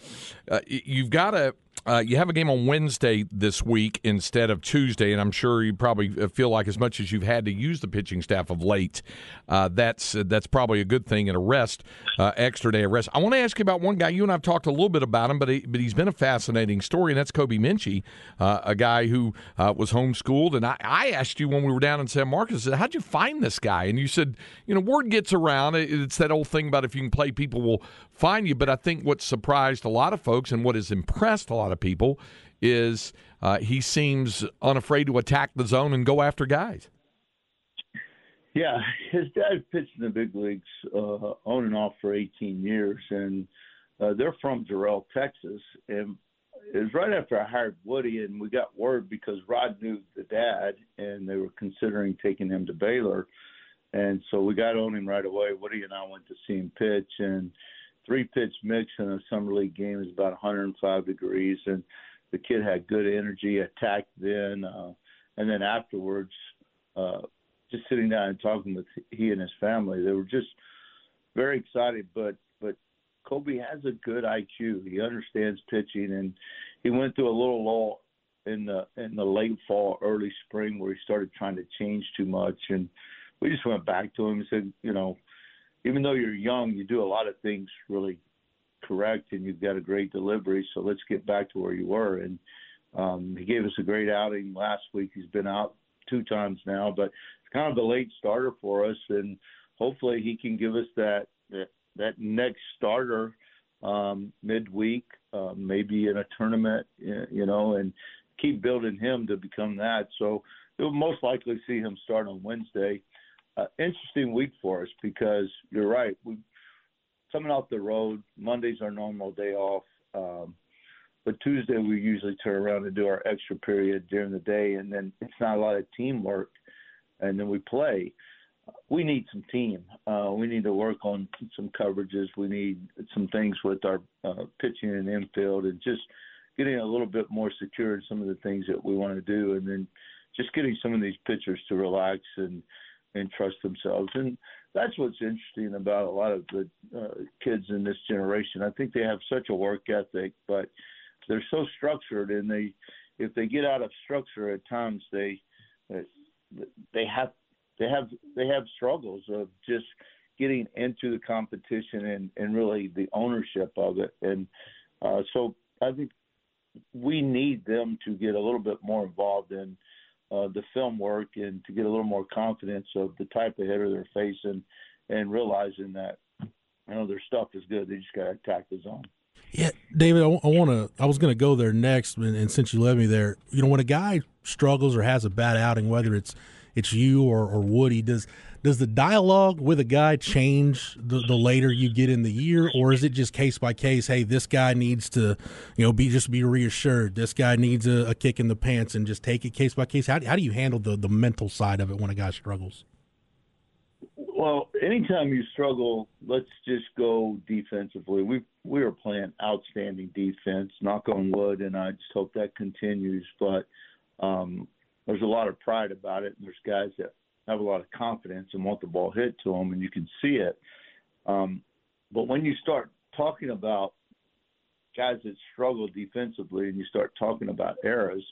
S1: uh, you've got to uh, you have a game on Wednesday this week instead of Tuesday, and I'm sure you probably feel like as much as you've had to use the pitching staff of late, uh, that's uh, that's probably a good thing and a rest, uh, extra day of rest. I want to ask you about one guy. You and I've talked a little bit about him, but he, but he's been a fascinating story, and that's Kobe Minchey, uh, a guy who uh, was homeschooled. And I, I asked you when we were down in San Marcos, said, "How'd you find this guy?" And you said, "You know, word gets around. It's that old thing about if you can play, people will find you." But I think what surprised a lot of folks and what has impressed a lot of of people is uh, he seems unafraid to attack the zone and go after guys.
S12: Yeah, his dad pitched in the big leagues uh, on and off for 18 years, and uh, they're from Jarrell, Texas. And it was right after I hired Woody, and we got word because Rod knew the dad, and they were considering taking him to Baylor. And so we got on him right away. Woody and I went to see him pitch, and – three pitch mix in a summer league game is about 105 degrees, and the kid had good energy, attacked then, uh, and then afterwards, uh, just sitting down and talking with he and his family, they were just very excited. But but Kobe has a good IQ. He understands pitching, and he went through a little lull in the in the late fall, early spring, where he started trying to change too much, and we just went back to him and said, you know, even though you're young, you do a lot of things really correct, and you've got a great delivery. So let's get back to where you were. And um, he gave us a great outing last week. He's been out two times now, but it's kind of a late starter for us, and hopefully he can give us that that, that next starter um, midweek, uh, maybe in a tournament, you know, and keep building him to become that. So you'll most likely see him start on Wednesday. Uh, interesting week for us because you're right. We coming off the road. Monday's our normal day off. Um, but Tuesday we usually turn around and do our extra period during the day, and then it's not a lot of teamwork, and then we play. We need some team. Uh, we need to work on some coverages. We need some things with our uh, pitching and infield, and just getting a little bit more secure in some of the things that we want to do, and then just getting some of these pitchers to relax and and trust themselves. And that's what's interesting about a lot of the uh, kids in this generation. I think they have such a work ethic, but they're so structured, and they if they get out of structure at times, they they have they have they have struggles of just getting into the competition and and really the ownership of it. And uh, so I think we need them to get a little bit more involved in uh, the film work and to get a little more confidence of the type of hitter they're facing and realizing that you know their stuff is good. They just got to attack the zone.
S3: Yeah, David, I, I want to. I was going to go there next, and, and, since you led me there, you know, when a guy struggles or has a bad outing, whether it's it's you or, or Woody, does does the dialogue with a guy change the, the later you get in the year, or is it just case by case? Hey, this guy needs to, you know, be just be reassured. This guy needs a, a kick in the pants, and just take it case by case. How, how do you handle the the mental side of it when a guy struggles?
S12: Well, anytime you struggle, let's just go defensively. We we are playing outstanding defense, knock on wood, and I just hope that continues. But um, there's a lot of pride about it, and there's guys that have a lot of confidence and want the ball hit to them, and you can see it. Um, but when you start talking about guys that struggle defensively, and you start talking about errors,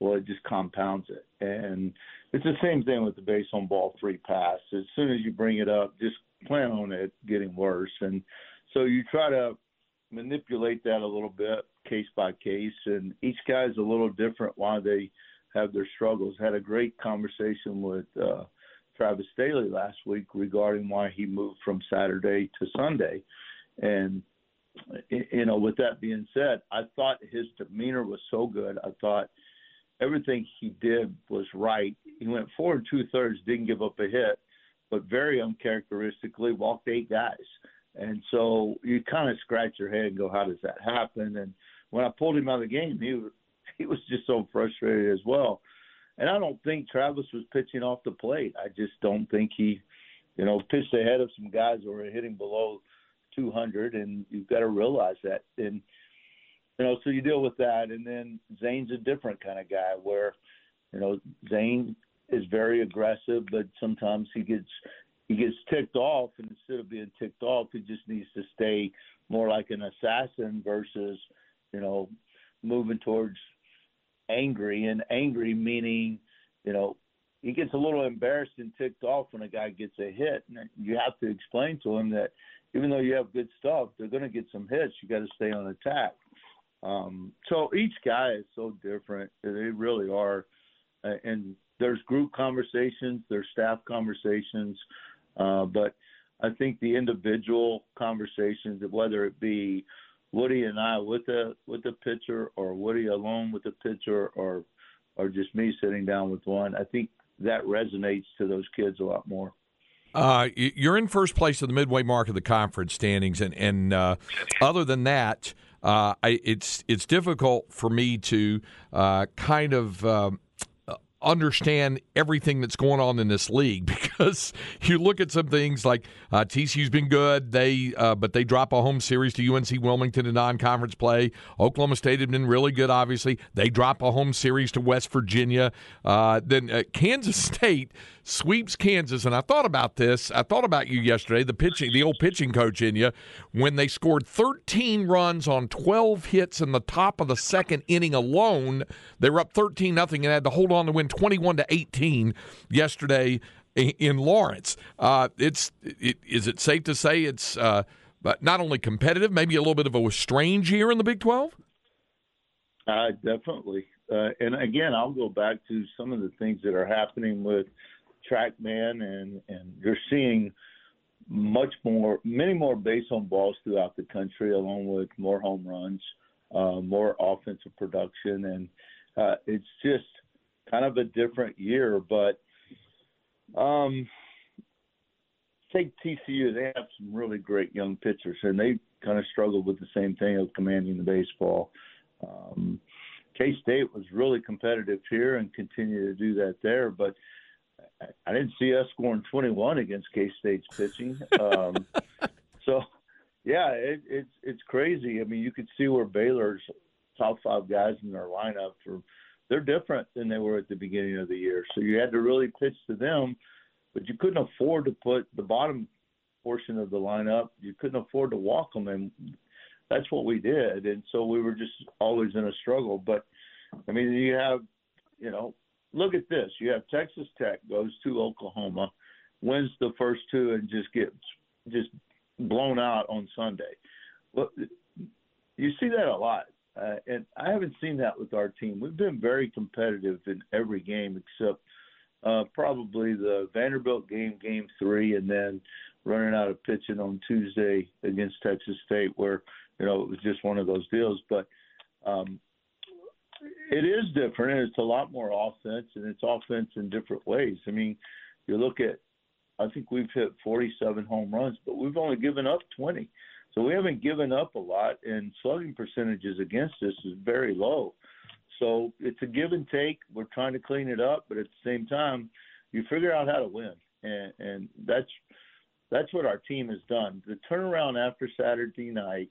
S12: well, it just compounds it. And it's the same thing with the base on ball free pass. As soon as you bring it up, just plan on it getting worse. And so you try to manipulate that a little bit, case by case. And each guy's a little different why they have their struggles. Had a great conversation with uh, Travis Sthele last week regarding why he moved from Saturday to Sunday. And you know, with that being said, I thought his demeanor was so good. I thought everything he did was right. He went four and two thirds, didn't give up a hit, but very uncharacteristically walked eight guys. And so you kind of scratch your head and go, how does that happen? And when I pulled him out of the game, he he was just so frustrated as well. And I don't think Travis was pitching off the plate. I just don't think he, you know, pitched ahead of some guys who were hitting below 200, and you've got to realize that. And you know, so you deal with that, and then Zane's a different kind of guy where, you know, Zane is very aggressive, but sometimes he gets he gets ticked off, and instead of being ticked off, he just needs to stay more like an assassin versus, you know, moving towards angry, and angry meaning, you know, he gets a little embarrassed and ticked off when a guy gets a hit, and you have to explain to him that even though you have good stuff, they're going to get some hits. You got to stay on attack. Um, so each guy is so different. They really are. And there's group conversations, there's staff conversations, uh, but I think the individual conversations, whether it be Woody and I with the with the pitcher, or Woody alone with the pitcher, or or just me sitting down with one, I think that resonates to those kids a lot more.
S1: Uh, you're in first place of the midway mark of the conference standings, and and uh, other than that, uh, I, it's it's difficult for me to uh, kind of. Um, understand everything that's going on in this league because you look at some things like uh, TCU's been good, they uh, but they drop a home series to UNC Wilmington in non-conference play. Oklahoma State had been really good, obviously. They drop a home series to West Virginia. Uh, then uh, Kansas State sweeps Kansas, and I thought about this. I thought about you yesterday, the pitching, the old pitching coach in you, when they scored 13 runs on 12 hits in the top of the second inning alone. They were up 13 nothing and had to hold on to win 21 to 18 yesterday in Lawrence. Uh, it's it, is it safe to say it's uh, not only competitive, maybe a little bit of a strange year in the Big 12?
S12: Uh, definitely. Uh, and again, I'll go back to some of the things that are happening with TrackMan, and and you're seeing much more, many more base on balls throughout the country, along with more home runs, uh, more offensive production, and uh, it's just kind of a different year. But um, take TCU; they have some really great young pitchers, and they kind of struggled with the same thing of commanding the baseball. Um, K State was really competitive here and continue to do that there, but I didn't see us scoring 21 against K State's pitching. Um, so, yeah, it, it's it's crazy. I mean, you could see where Baylor's top five guys in their lineup are they're different than they were at the beginning of the year. So you had to really pitch to them, but you couldn't afford to put the bottom portion of the lineup. You couldn't afford to walk them, and that's what we did. And so we were just always in a struggle. But I mean, you have, you know, look at this. You have Texas Tech goes to Oklahoma, wins the first two, and just gets just blown out on Sunday. Well, you see that a lot, uh, and I haven't seen that with our team. We've been very competitive in every game except uh, probably the Vanderbilt game, game three, and then running out of pitching on Tuesday against Texas State, where you know it was just one of those deals. But um, it is different, and it's a lot more offense, and it's offense in different ways. I mean, you look at, I think we've hit 47 home runs, but we've only given up 20. So we haven't given up a lot, and slugging percentages against us is very low. So it's a give and take. We're trying to clean it up, but at the same time, you figure out how to win, and and that's that's what our team has done. The turnaround after Saturday night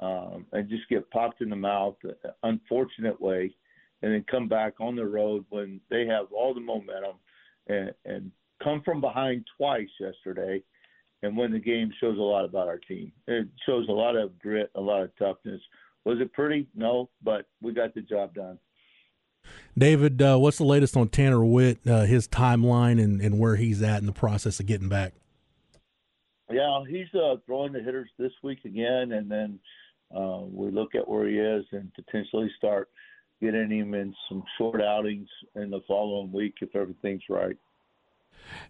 S12: um, and just get popped in the mouth, unfortunate way, and then come back on the road when they have all the momentum and, and come from behind twice yesterday and win the game shows a lot about our team. It shows a lot of grit, a lot of toughness. Was it pretty? No, but we got the job done.
S3: David, uh, what's the latest on Tanner Witt, uh, his timeline, and, and where he's at in the process of getting back?
S12: Yeah, he's uh, throwing the hitters this week again, and then uh, we look at where he is and potentially start getting him in some short outings in the following week if everything's right.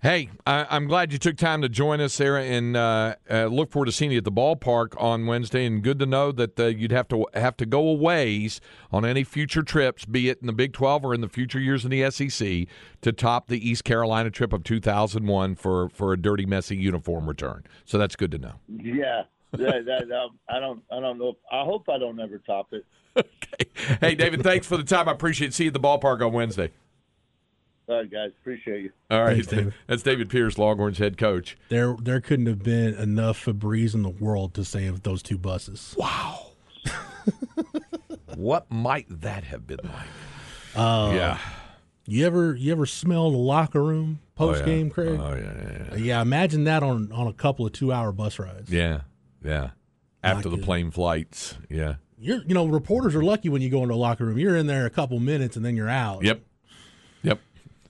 S1: Hey, I, am glad you took time to join us there, and uh, uh, look forward to seeing you at the ballpark on Wednesday. And good to know that uh, you'd have to have to go a ways on any future trips, be it in the Big 12 or in the future years in the SEC, to top the East Carolina trip of 2001 for for a dirty, messy uniform return. So that's good to know.
S12: Yeah, that, that, that, I don't I don't know. I hope I don't ever top it.
S1: okay. Hey, David, thanks for the time. I appreciate it. See you at the ballpark on Wednesday.
S12: All right, guys. Appreciate you.
S1: All right. Thanks, David. That's David Pierce, Longhorns head coach.
S3: There there couldn't have been enough Febreze in the world to save those two buses.
S1: Wow. what might that have been like?
S3: Uh, yeah. You ever you ever smell the locker room post game,
S1: oh, yeah.
S3: Craig?
S1: Oh yeah, yeah, yeah.
S3: Yeah, imagine that on on a couple of two hour bus rides.
S1: Yeah, yeah. After the plane flights, yeah.
S3: You're you know reporters are lucky when you go into a locker room. You're in there a couple minutes and then you're out.
S1: Yep. Yep.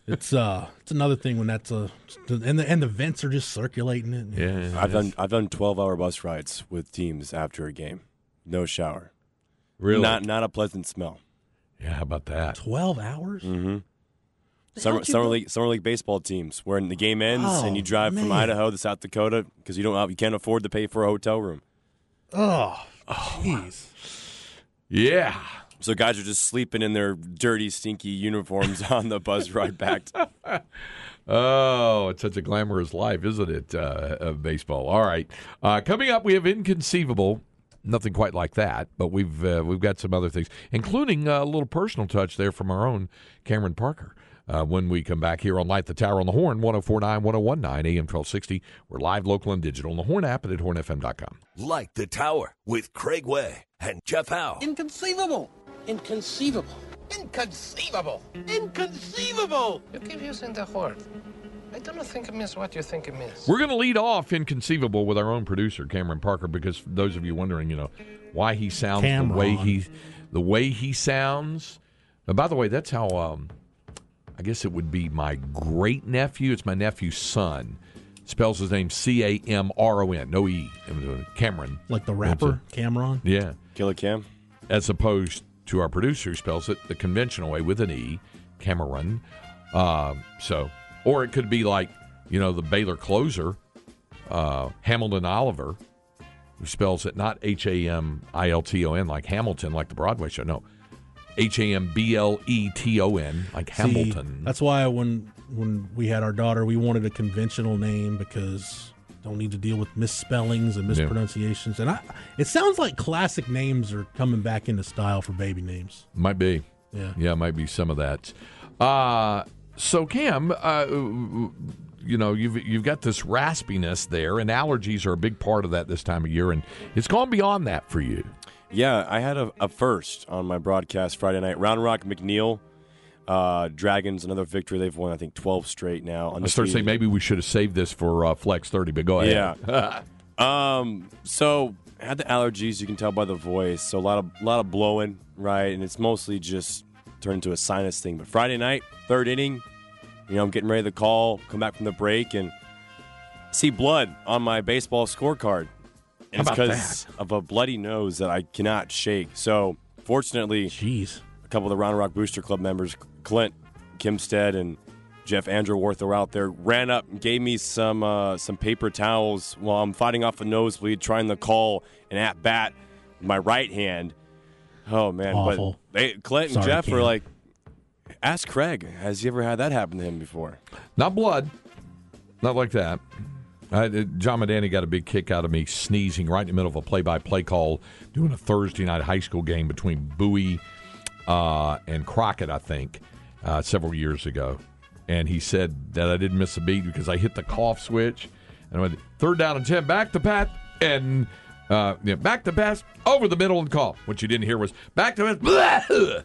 S3: It's uh, it's another thing when that's a, and the and the vents are just circulating it.
S1: Yeah,
S4: I've done I've done twelve hour bus rides with teams after a game, no shower.
S1: Really,
S4: not not a pleasant smell.
S1: Yeah, how about that?
S3: Twelve hours.
S4: Mm-hmm. Summer, summer league summer league baseball teams where the game ends
S3: Oh,
S4: and you drive from. Idaho to South Dakota because you don't you can't afford to pay for a hotel room.
S3: Oh, jeez.
S1: Yeah.
S4: So guys are just sleeping in their dirty, stinky uniforms on the bus ride back. To-
S1: Oh, it's such a glamorous life, isn't it? Uh, of baseball. All right, uh, coming up, we have inconceivable. Nothing quite like that, but we've uh, we've got some other things, including a little personal touch there from our own Cameron Parker. Uh, when we come back here on Light the Tower on the Horn, 1049, 1019, AM 1260. We're live, local, and digital on the Horn app and at hornfm.com.
S11: Light the Tower with Craig Way and Jeff Howe.
S13: Inconceivable. Inconceivable. Inconceivable. Inconceivable.
S14: You keep using the word. I don't think it means what you think it means.
S1: We're going to lead off inconceivable with our own producer Cameron Parker because those of you wondering, you know, why he sounds the way he the way he sounds. And by the way, that's how um, I guess it would be my great nephew. It's my nephew's son. Spells his name C A M R O N, no E. Camron,
S3: Like the rapper Cam'ron.
S1: yeah,
S4: Killer Cam.
S1: as opposed to our producer who spells it the conventional way with an E, Cameron. Um, so, or it could be like, you know, the Baylor closer, uh, Hambleton Oliver, who spells it not H A M I L T O N like Hamilton, like the Broadway show. No, H A M B L E T O N like
S3: See,
S1: Hamilton.
S3: That's why when when we had our daughter, we wanted a conventional name because don't need to deal with misspellings and
S1: Yeah.
S3: mispronunciations. And I, it sounds like classic names are coming back into style for baby names.
S1: Might be.
S3: Yeah.
S1: Yeah, might be some of that. Uh, so Cam, uh, you know, you've you've got this raspiness there, and allergies are a big part of that this time of year, and it's gone beyond that for you.
S4: Yeah, I had a, a first on my broadcast Friday night. Round Rock McNeil, uh, Dragons, another victory. They've won, I think, 12 straight now.
S1: I started saying maybe we should have saved this for uh, Flex Thirty, but go ahead.
S4: Yeah. um. So I had the allergies. You can tell by the voice. So a lot of a lot of blowing, right? And it's mostly just turned into a sinus thing. But Friday night, third inning, you know, I'm getting ready to call, come back from the break, and see blood on my baseball scorecard.
S1: How
S4: And it's because of a bloody nose that I cannot shake. So fortunately,
S3: jeez,
S4: a couple of the Round Rock Booster Club members, Clint Kimstead and Jeff Andrewworth, are out there. Ran up and gave me some uh, some paper towels while I'm fighting off a nosebleed, trying to call an at bat with my right hand. Oh man!
S3: Awful.
S4: But they, Clint and
S1: Sorry,
S4: Jeff were like, "Ask Craig. Has he ever had that happen to him before?"
S1: Not blood, not like that. I, uh, John Medani got a big kick out of me sneezing right in the middle of a play-by-play call doing a Thursday night high school game between Bowie uh, and Crockett, I think, uh, several years ago. And he said that I didn't miss a beat because I hit the cough switch and I went third down and ten, back to Pat and uh, yeah, back to pass over the middle and call. What you didn't hear was back to pass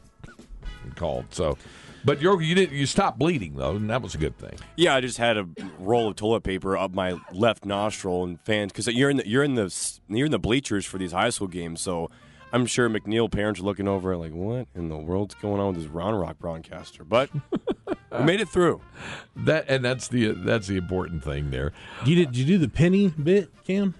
S1: and called. So, but you you didn't you stopped bleeding though, and that was a good thing.
S4: Yeah, I just had a roll of toilet paper up my left nostril, and fans because you're in the you're in the you're in the bleachers for these high school games, so I'm sure McNeil parents are looking over like, what in the world's going on with this Round Rock broadcaster? But we made it through.
S1: That and that's the that's the important thing there.
S3: You did, did you do the penny bit, Cam?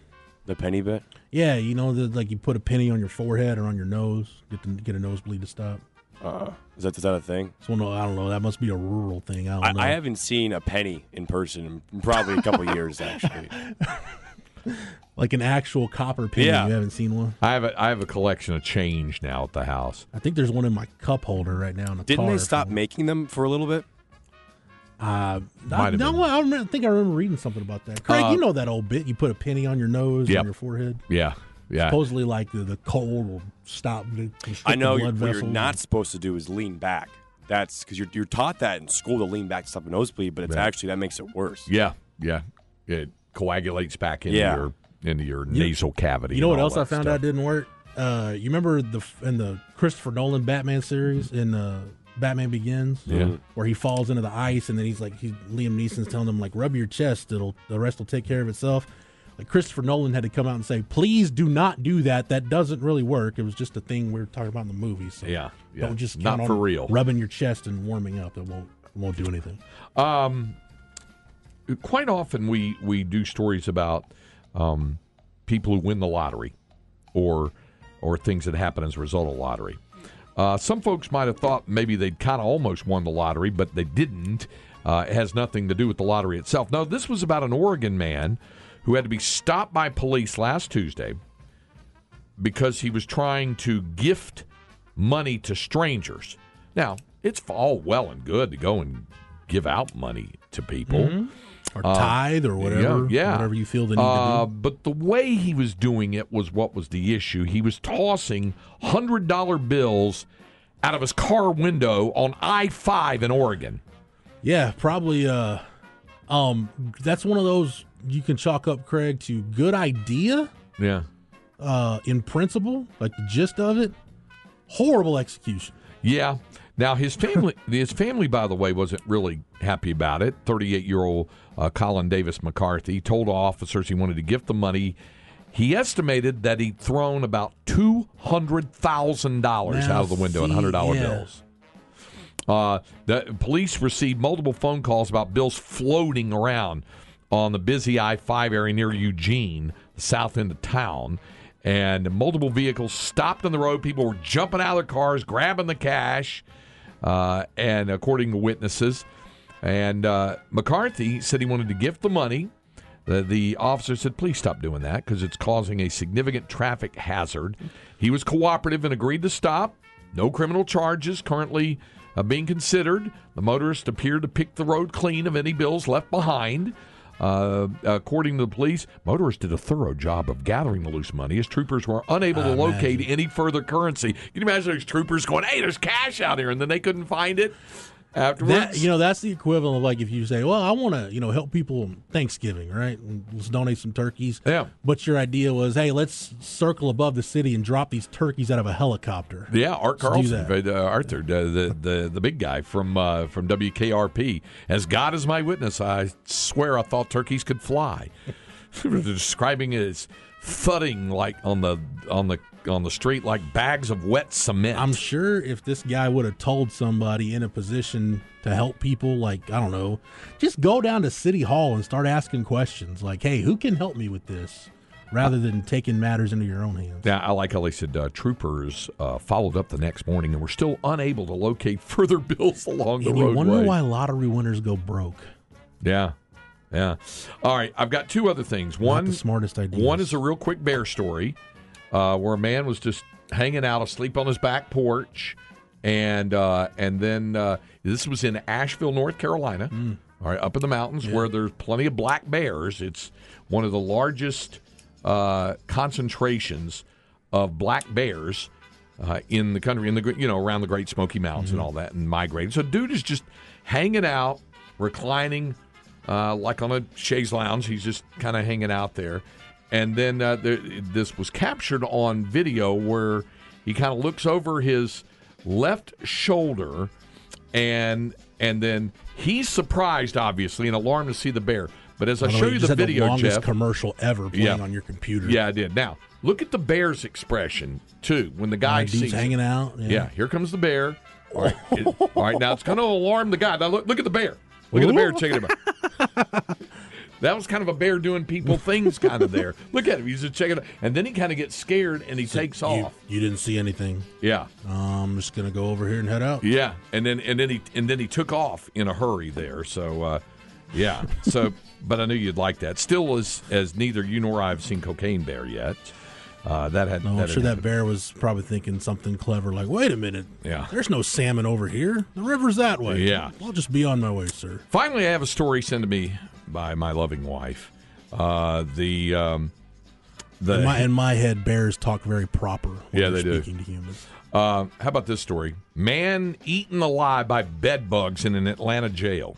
S4: The penny bit?
S3: Yeah, you know, the, like you put a penny on your forehead or on your nose, get to get a nosebleed to stop.
S4: Uh, is that is that a thing?
S3: So no, I don't know. That must be a rural thing. I don't know.
S4: I, I haven't seen a penny in person in probably a couple years actually.
S3: like an actual copper penny.
S1: Yeah.
S3: You haven't seen one?
S1: I have a, I have a collection of change now at the house.
S3: I think there's one in my cup holder right now in the
S4: Didn't
S3: car.
S4: they stop making them for a little bit?
S3: Uh,
S1: Might
S3: I,
S1: have
S3: no,
S1: been.
S3: I, remember, I think I remember reading something about that. Craig,
S1: Uh,
S3: you know that old bit. You put a penny on your nose
S1: Yep.
S3: and your forehead.
S1: Yeah, yeah.
S3: Supposedly, like the, the cold will stop. The, constrict
S4: I know
S3: the
S4: you're, what you're not supposed to do is lean back. That's because you're, you're taught that in school to lean back to stop a nosebleed, but it's
S1: Right.
S4: actually that makes it worse.
S1: Yeah, yeah. It coagulates back into
S4: Yeah.
S1: your into your
S3: You-
S1: nasal cavity.
S3: You know what else I found
S1: stuff.
S3: out didn't work? Uh, you remember the in the Christopher Nolan Batman series in uh, Batman Begins,
S1: Yeah.
S3: where he falls into the ice and then he's like, he, Liam Neeson's telling him like, rub your chest, it'll the rest will take care of itself. Like Christopher Nolan had to come out and say, please do not do that. That doesn't really work. It was just a thing we were talking about in the movies. So
S1: Yeah, yeah.
S3: don't just
S1: Not for real.
S3: Rubbing your chest and warming up, it won't won't do anything.
S1: Um, quite often we we do stories about um, people who win the lottery, or or things that happen as a result of lottery. Uh, some folks might have thought maybe they'd kind of almost won the lottery, but they didn't. Uh, it has nothing to do with the lottery itself. No, this was about an Oregon man who had to be stopped by police last Tuesday because he was trying to gift money to strangers. Now, it's all well and good to go and give out money to people.
S3: Mhm. Or tithe or whatever-
S1: Yeah,
S3: whatever you feel the need to
S1: Uh,
S3: do.
S1: But the way he was doing it was what was the issue. He was tossing $100 bills out of his car window on I 5 in Oregon.
S3: Yeah, probably. Uh, um, that's one of those you can chalk up, Craig, to good idea.
S1: Yeah.
S3: Uh, in principle, like the gist of it, horrible execution.
S1: Yeah. Now his family, his family, by the way, wasn't really happy about it. Thirty-eight-year-old uh, Colin Davis McCarthy told officers he wanted to gift the money. He estimated that he'd thrown about two hundred thousand dollars out of the window in hundred-dollar
S3: yeah.
S1: bills. Uh, the police received multiple phone calls about bills floating around on the busy I 5 area near Eugene, south end of town. And multiple vehicles stopped on the road. People were jumping out of their cars, grabbing the cash. Uh, and according to witnesses, and uh, McCarthy said he wanted to gift the money The, the officer said, please stop doing that because it's causing a significant traffic hazard. He was cooperative and agreed to stop. No criminal charges currently uh, being considered. The motorist appeared to pick the road clean of any bills left behind. Uh, according to the police, motorists did a thorough job of gathering the loose money as troopers were unable to
S3: I
S1: locate
S3: imagine.
S1: any further currency. Can you imagine those troopers going, hey, there's cash out here, and then they couldn't find it afterwards?
S3: That, you know, that's the equivalent of like if you say, "Well, I want to, you know, help people Thanksgiving, right? Let's donate some turkeys."
S1: Yeah.
S3: But your idea was, "Hey, let's circle above the city and drop these turkeys out of a helicopter."
S1: Yeah, Art Carlson, uh, Arthur, uh, the, the the big guy from uh, from WKRP. As God is my witness, I swear I thought turkeys could fly. Describing it as thudding like on the on the on the street like bags of wet cement.
S3: I'm sure if this guy would have told somebody in a position to help people, like I don't know, just go down to City Hall and start asking questions, like, "Hey, who can help me with this?" Rather than taking matters into your own hands.
S1: Yeah, I like how they said uh, troopers uh, followed up the next morning and were still unable to locate further bills along the
S3: And you wonder why lottery winners go broke.
S1: Yeah. Yeah. All right. I've got two other things. One,
S3: the smartest ideas.
S1: One is a real quick bear story uh, where a man was just hanging out asleep on his back porch. And uh, and then uh, this was in Asheville, North Carolina, all right, up in the mountains where there's plenty of black bears. It's one of the largest uh, concentrations of black bears uh, in the country, in the you know around the Great Smoky Mountains and all that, and migrating. So, dude is just hanging out, reclining, uh, like on a chaise lounge. He's just kind of hanging out there, and then uh, there, this was captured on video where he kind of looks over his left shoulder, and and then he's surprised, obviously, and alarmed to see the bear. But as I
S3: the
S1: show
S3: way,
S1: you
S3: just
S1: the video,
S3: the longest
S1: Jeff,
S3: commercial ever playing
S1: Yeah.
S3: on your computer.
S1: yeah, I did. Now look at the bear's expression too when the guy sees
S3: hanging out. Yeah.
S1: Yeah. here comes the bear. All right, it- all right. Now it's going to alarm the guy. Now look, look at the bear. Look at the bear checking him out. That was kind of a bear doing people things kind of there. Look at him. He's just checking it. And then he kind of gets scared and he takes
S3: You,
S1: off.
S3: you didn't see anything.
S1: Yeah.
S3: I'm just gonna go over here and head out.
S1: Yeah, and then and then he and then he took off in a hurry there. So uh, yeah, so but I knew you'd like that. Still, as as neither you nor I have seen cocaine bear yet. Uh, that had
S3: No, I'm sure
S1: had
S3: that bear was probably thinking something clever, like, "Wait a minute,
S1: Yeah.
S3: there's no salmon over here. The river's that way.
S1: Yeah.
S3: I'll just be on my way, sir."
S1: Finally, I have a story sent to me by my loving wife. Uh, the um, the
S3: in, my, in my head, bears talk very proper. When
S1: Yeah,
S3: they're
S1: they do.
S3: speaking to humans.
S1: uh, how about this story? Man eaten alive by bed bugs in an Atlanta jail.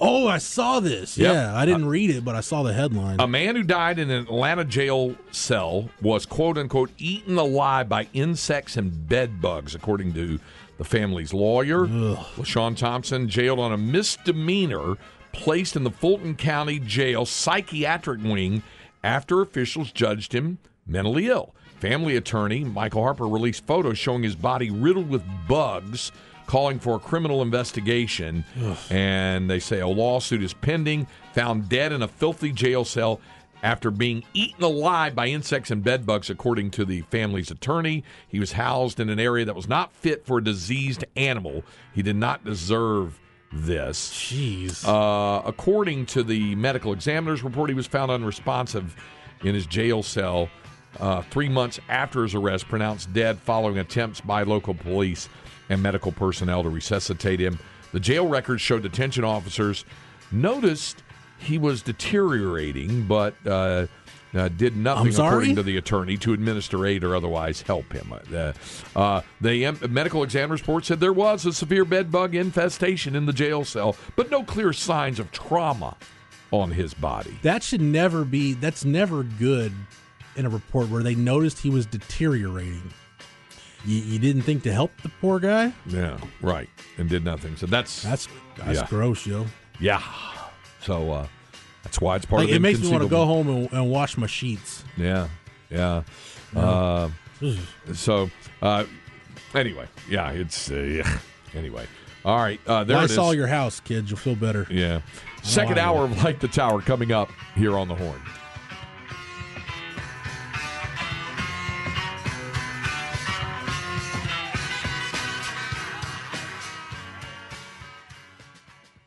S3: Oh, I saw this.
S1: Yep.
S3: Yeah, I didn't uh, read it, but I saw the headline.
S1: A man who died in an Atlanta jail cell was quote unquote eaten alive by insects and bed bugs, according to the family's lawyer. LaShawn Thompson, jailed on a misdemeanor, placed in the Fulton County Jail psychiatric wing after officials judged him mentally ill. Family attorney Michael Harper released photos showing his body riddled with bugs, calling for a criminal investigation. And they say a lawsuit is pending, found dead in a filthy jail cell after being eaten alive by insects and bedbugs, according to the family's attorney. He was housed in an area that was not fit for a diseased animal. He did not deserve this.
S3: Jeez.
S1: Uh, according to the medical examiner's report, he was found unresponsive in his jail cell uh, three months after his arrest, pronounced dead following attempts by local police and medical personnel to resuscitate him. The jail records show detention officers noticed he was deteriorating, but uh, uh, did nothing, according to the attorney, to administer aid or otherwise help him. Uh, uh, the um, medical examiner's report said there was a severe bed bug infestation in the jail cell, but no clear signs of trauma on his body.
S3: that should never be. That's never good in a report where they noticed he was deteriorating. You, you didn't think to help the poor guy?
S1: Yeah, right, and did nothing. So that's
S3: That's that's
S1: Yeah.
S3: gross, yo.
S1: yeah. So uh, that's why it's part
S3: Like,
S1: of
S3: it makes me want to go home and, and wash my sheets.
S1: Yeah, yeah.
S3: Yeah.
S1: Uh, so uh, anyway, yeah, it's uh, yeah. Anyway, all right. Uh, there
S3: I
S1: it is.
S3: saw your house, kids. You'll feel better.
S1: Yeah. Second hour of Light the Tower coming up here on the Horn.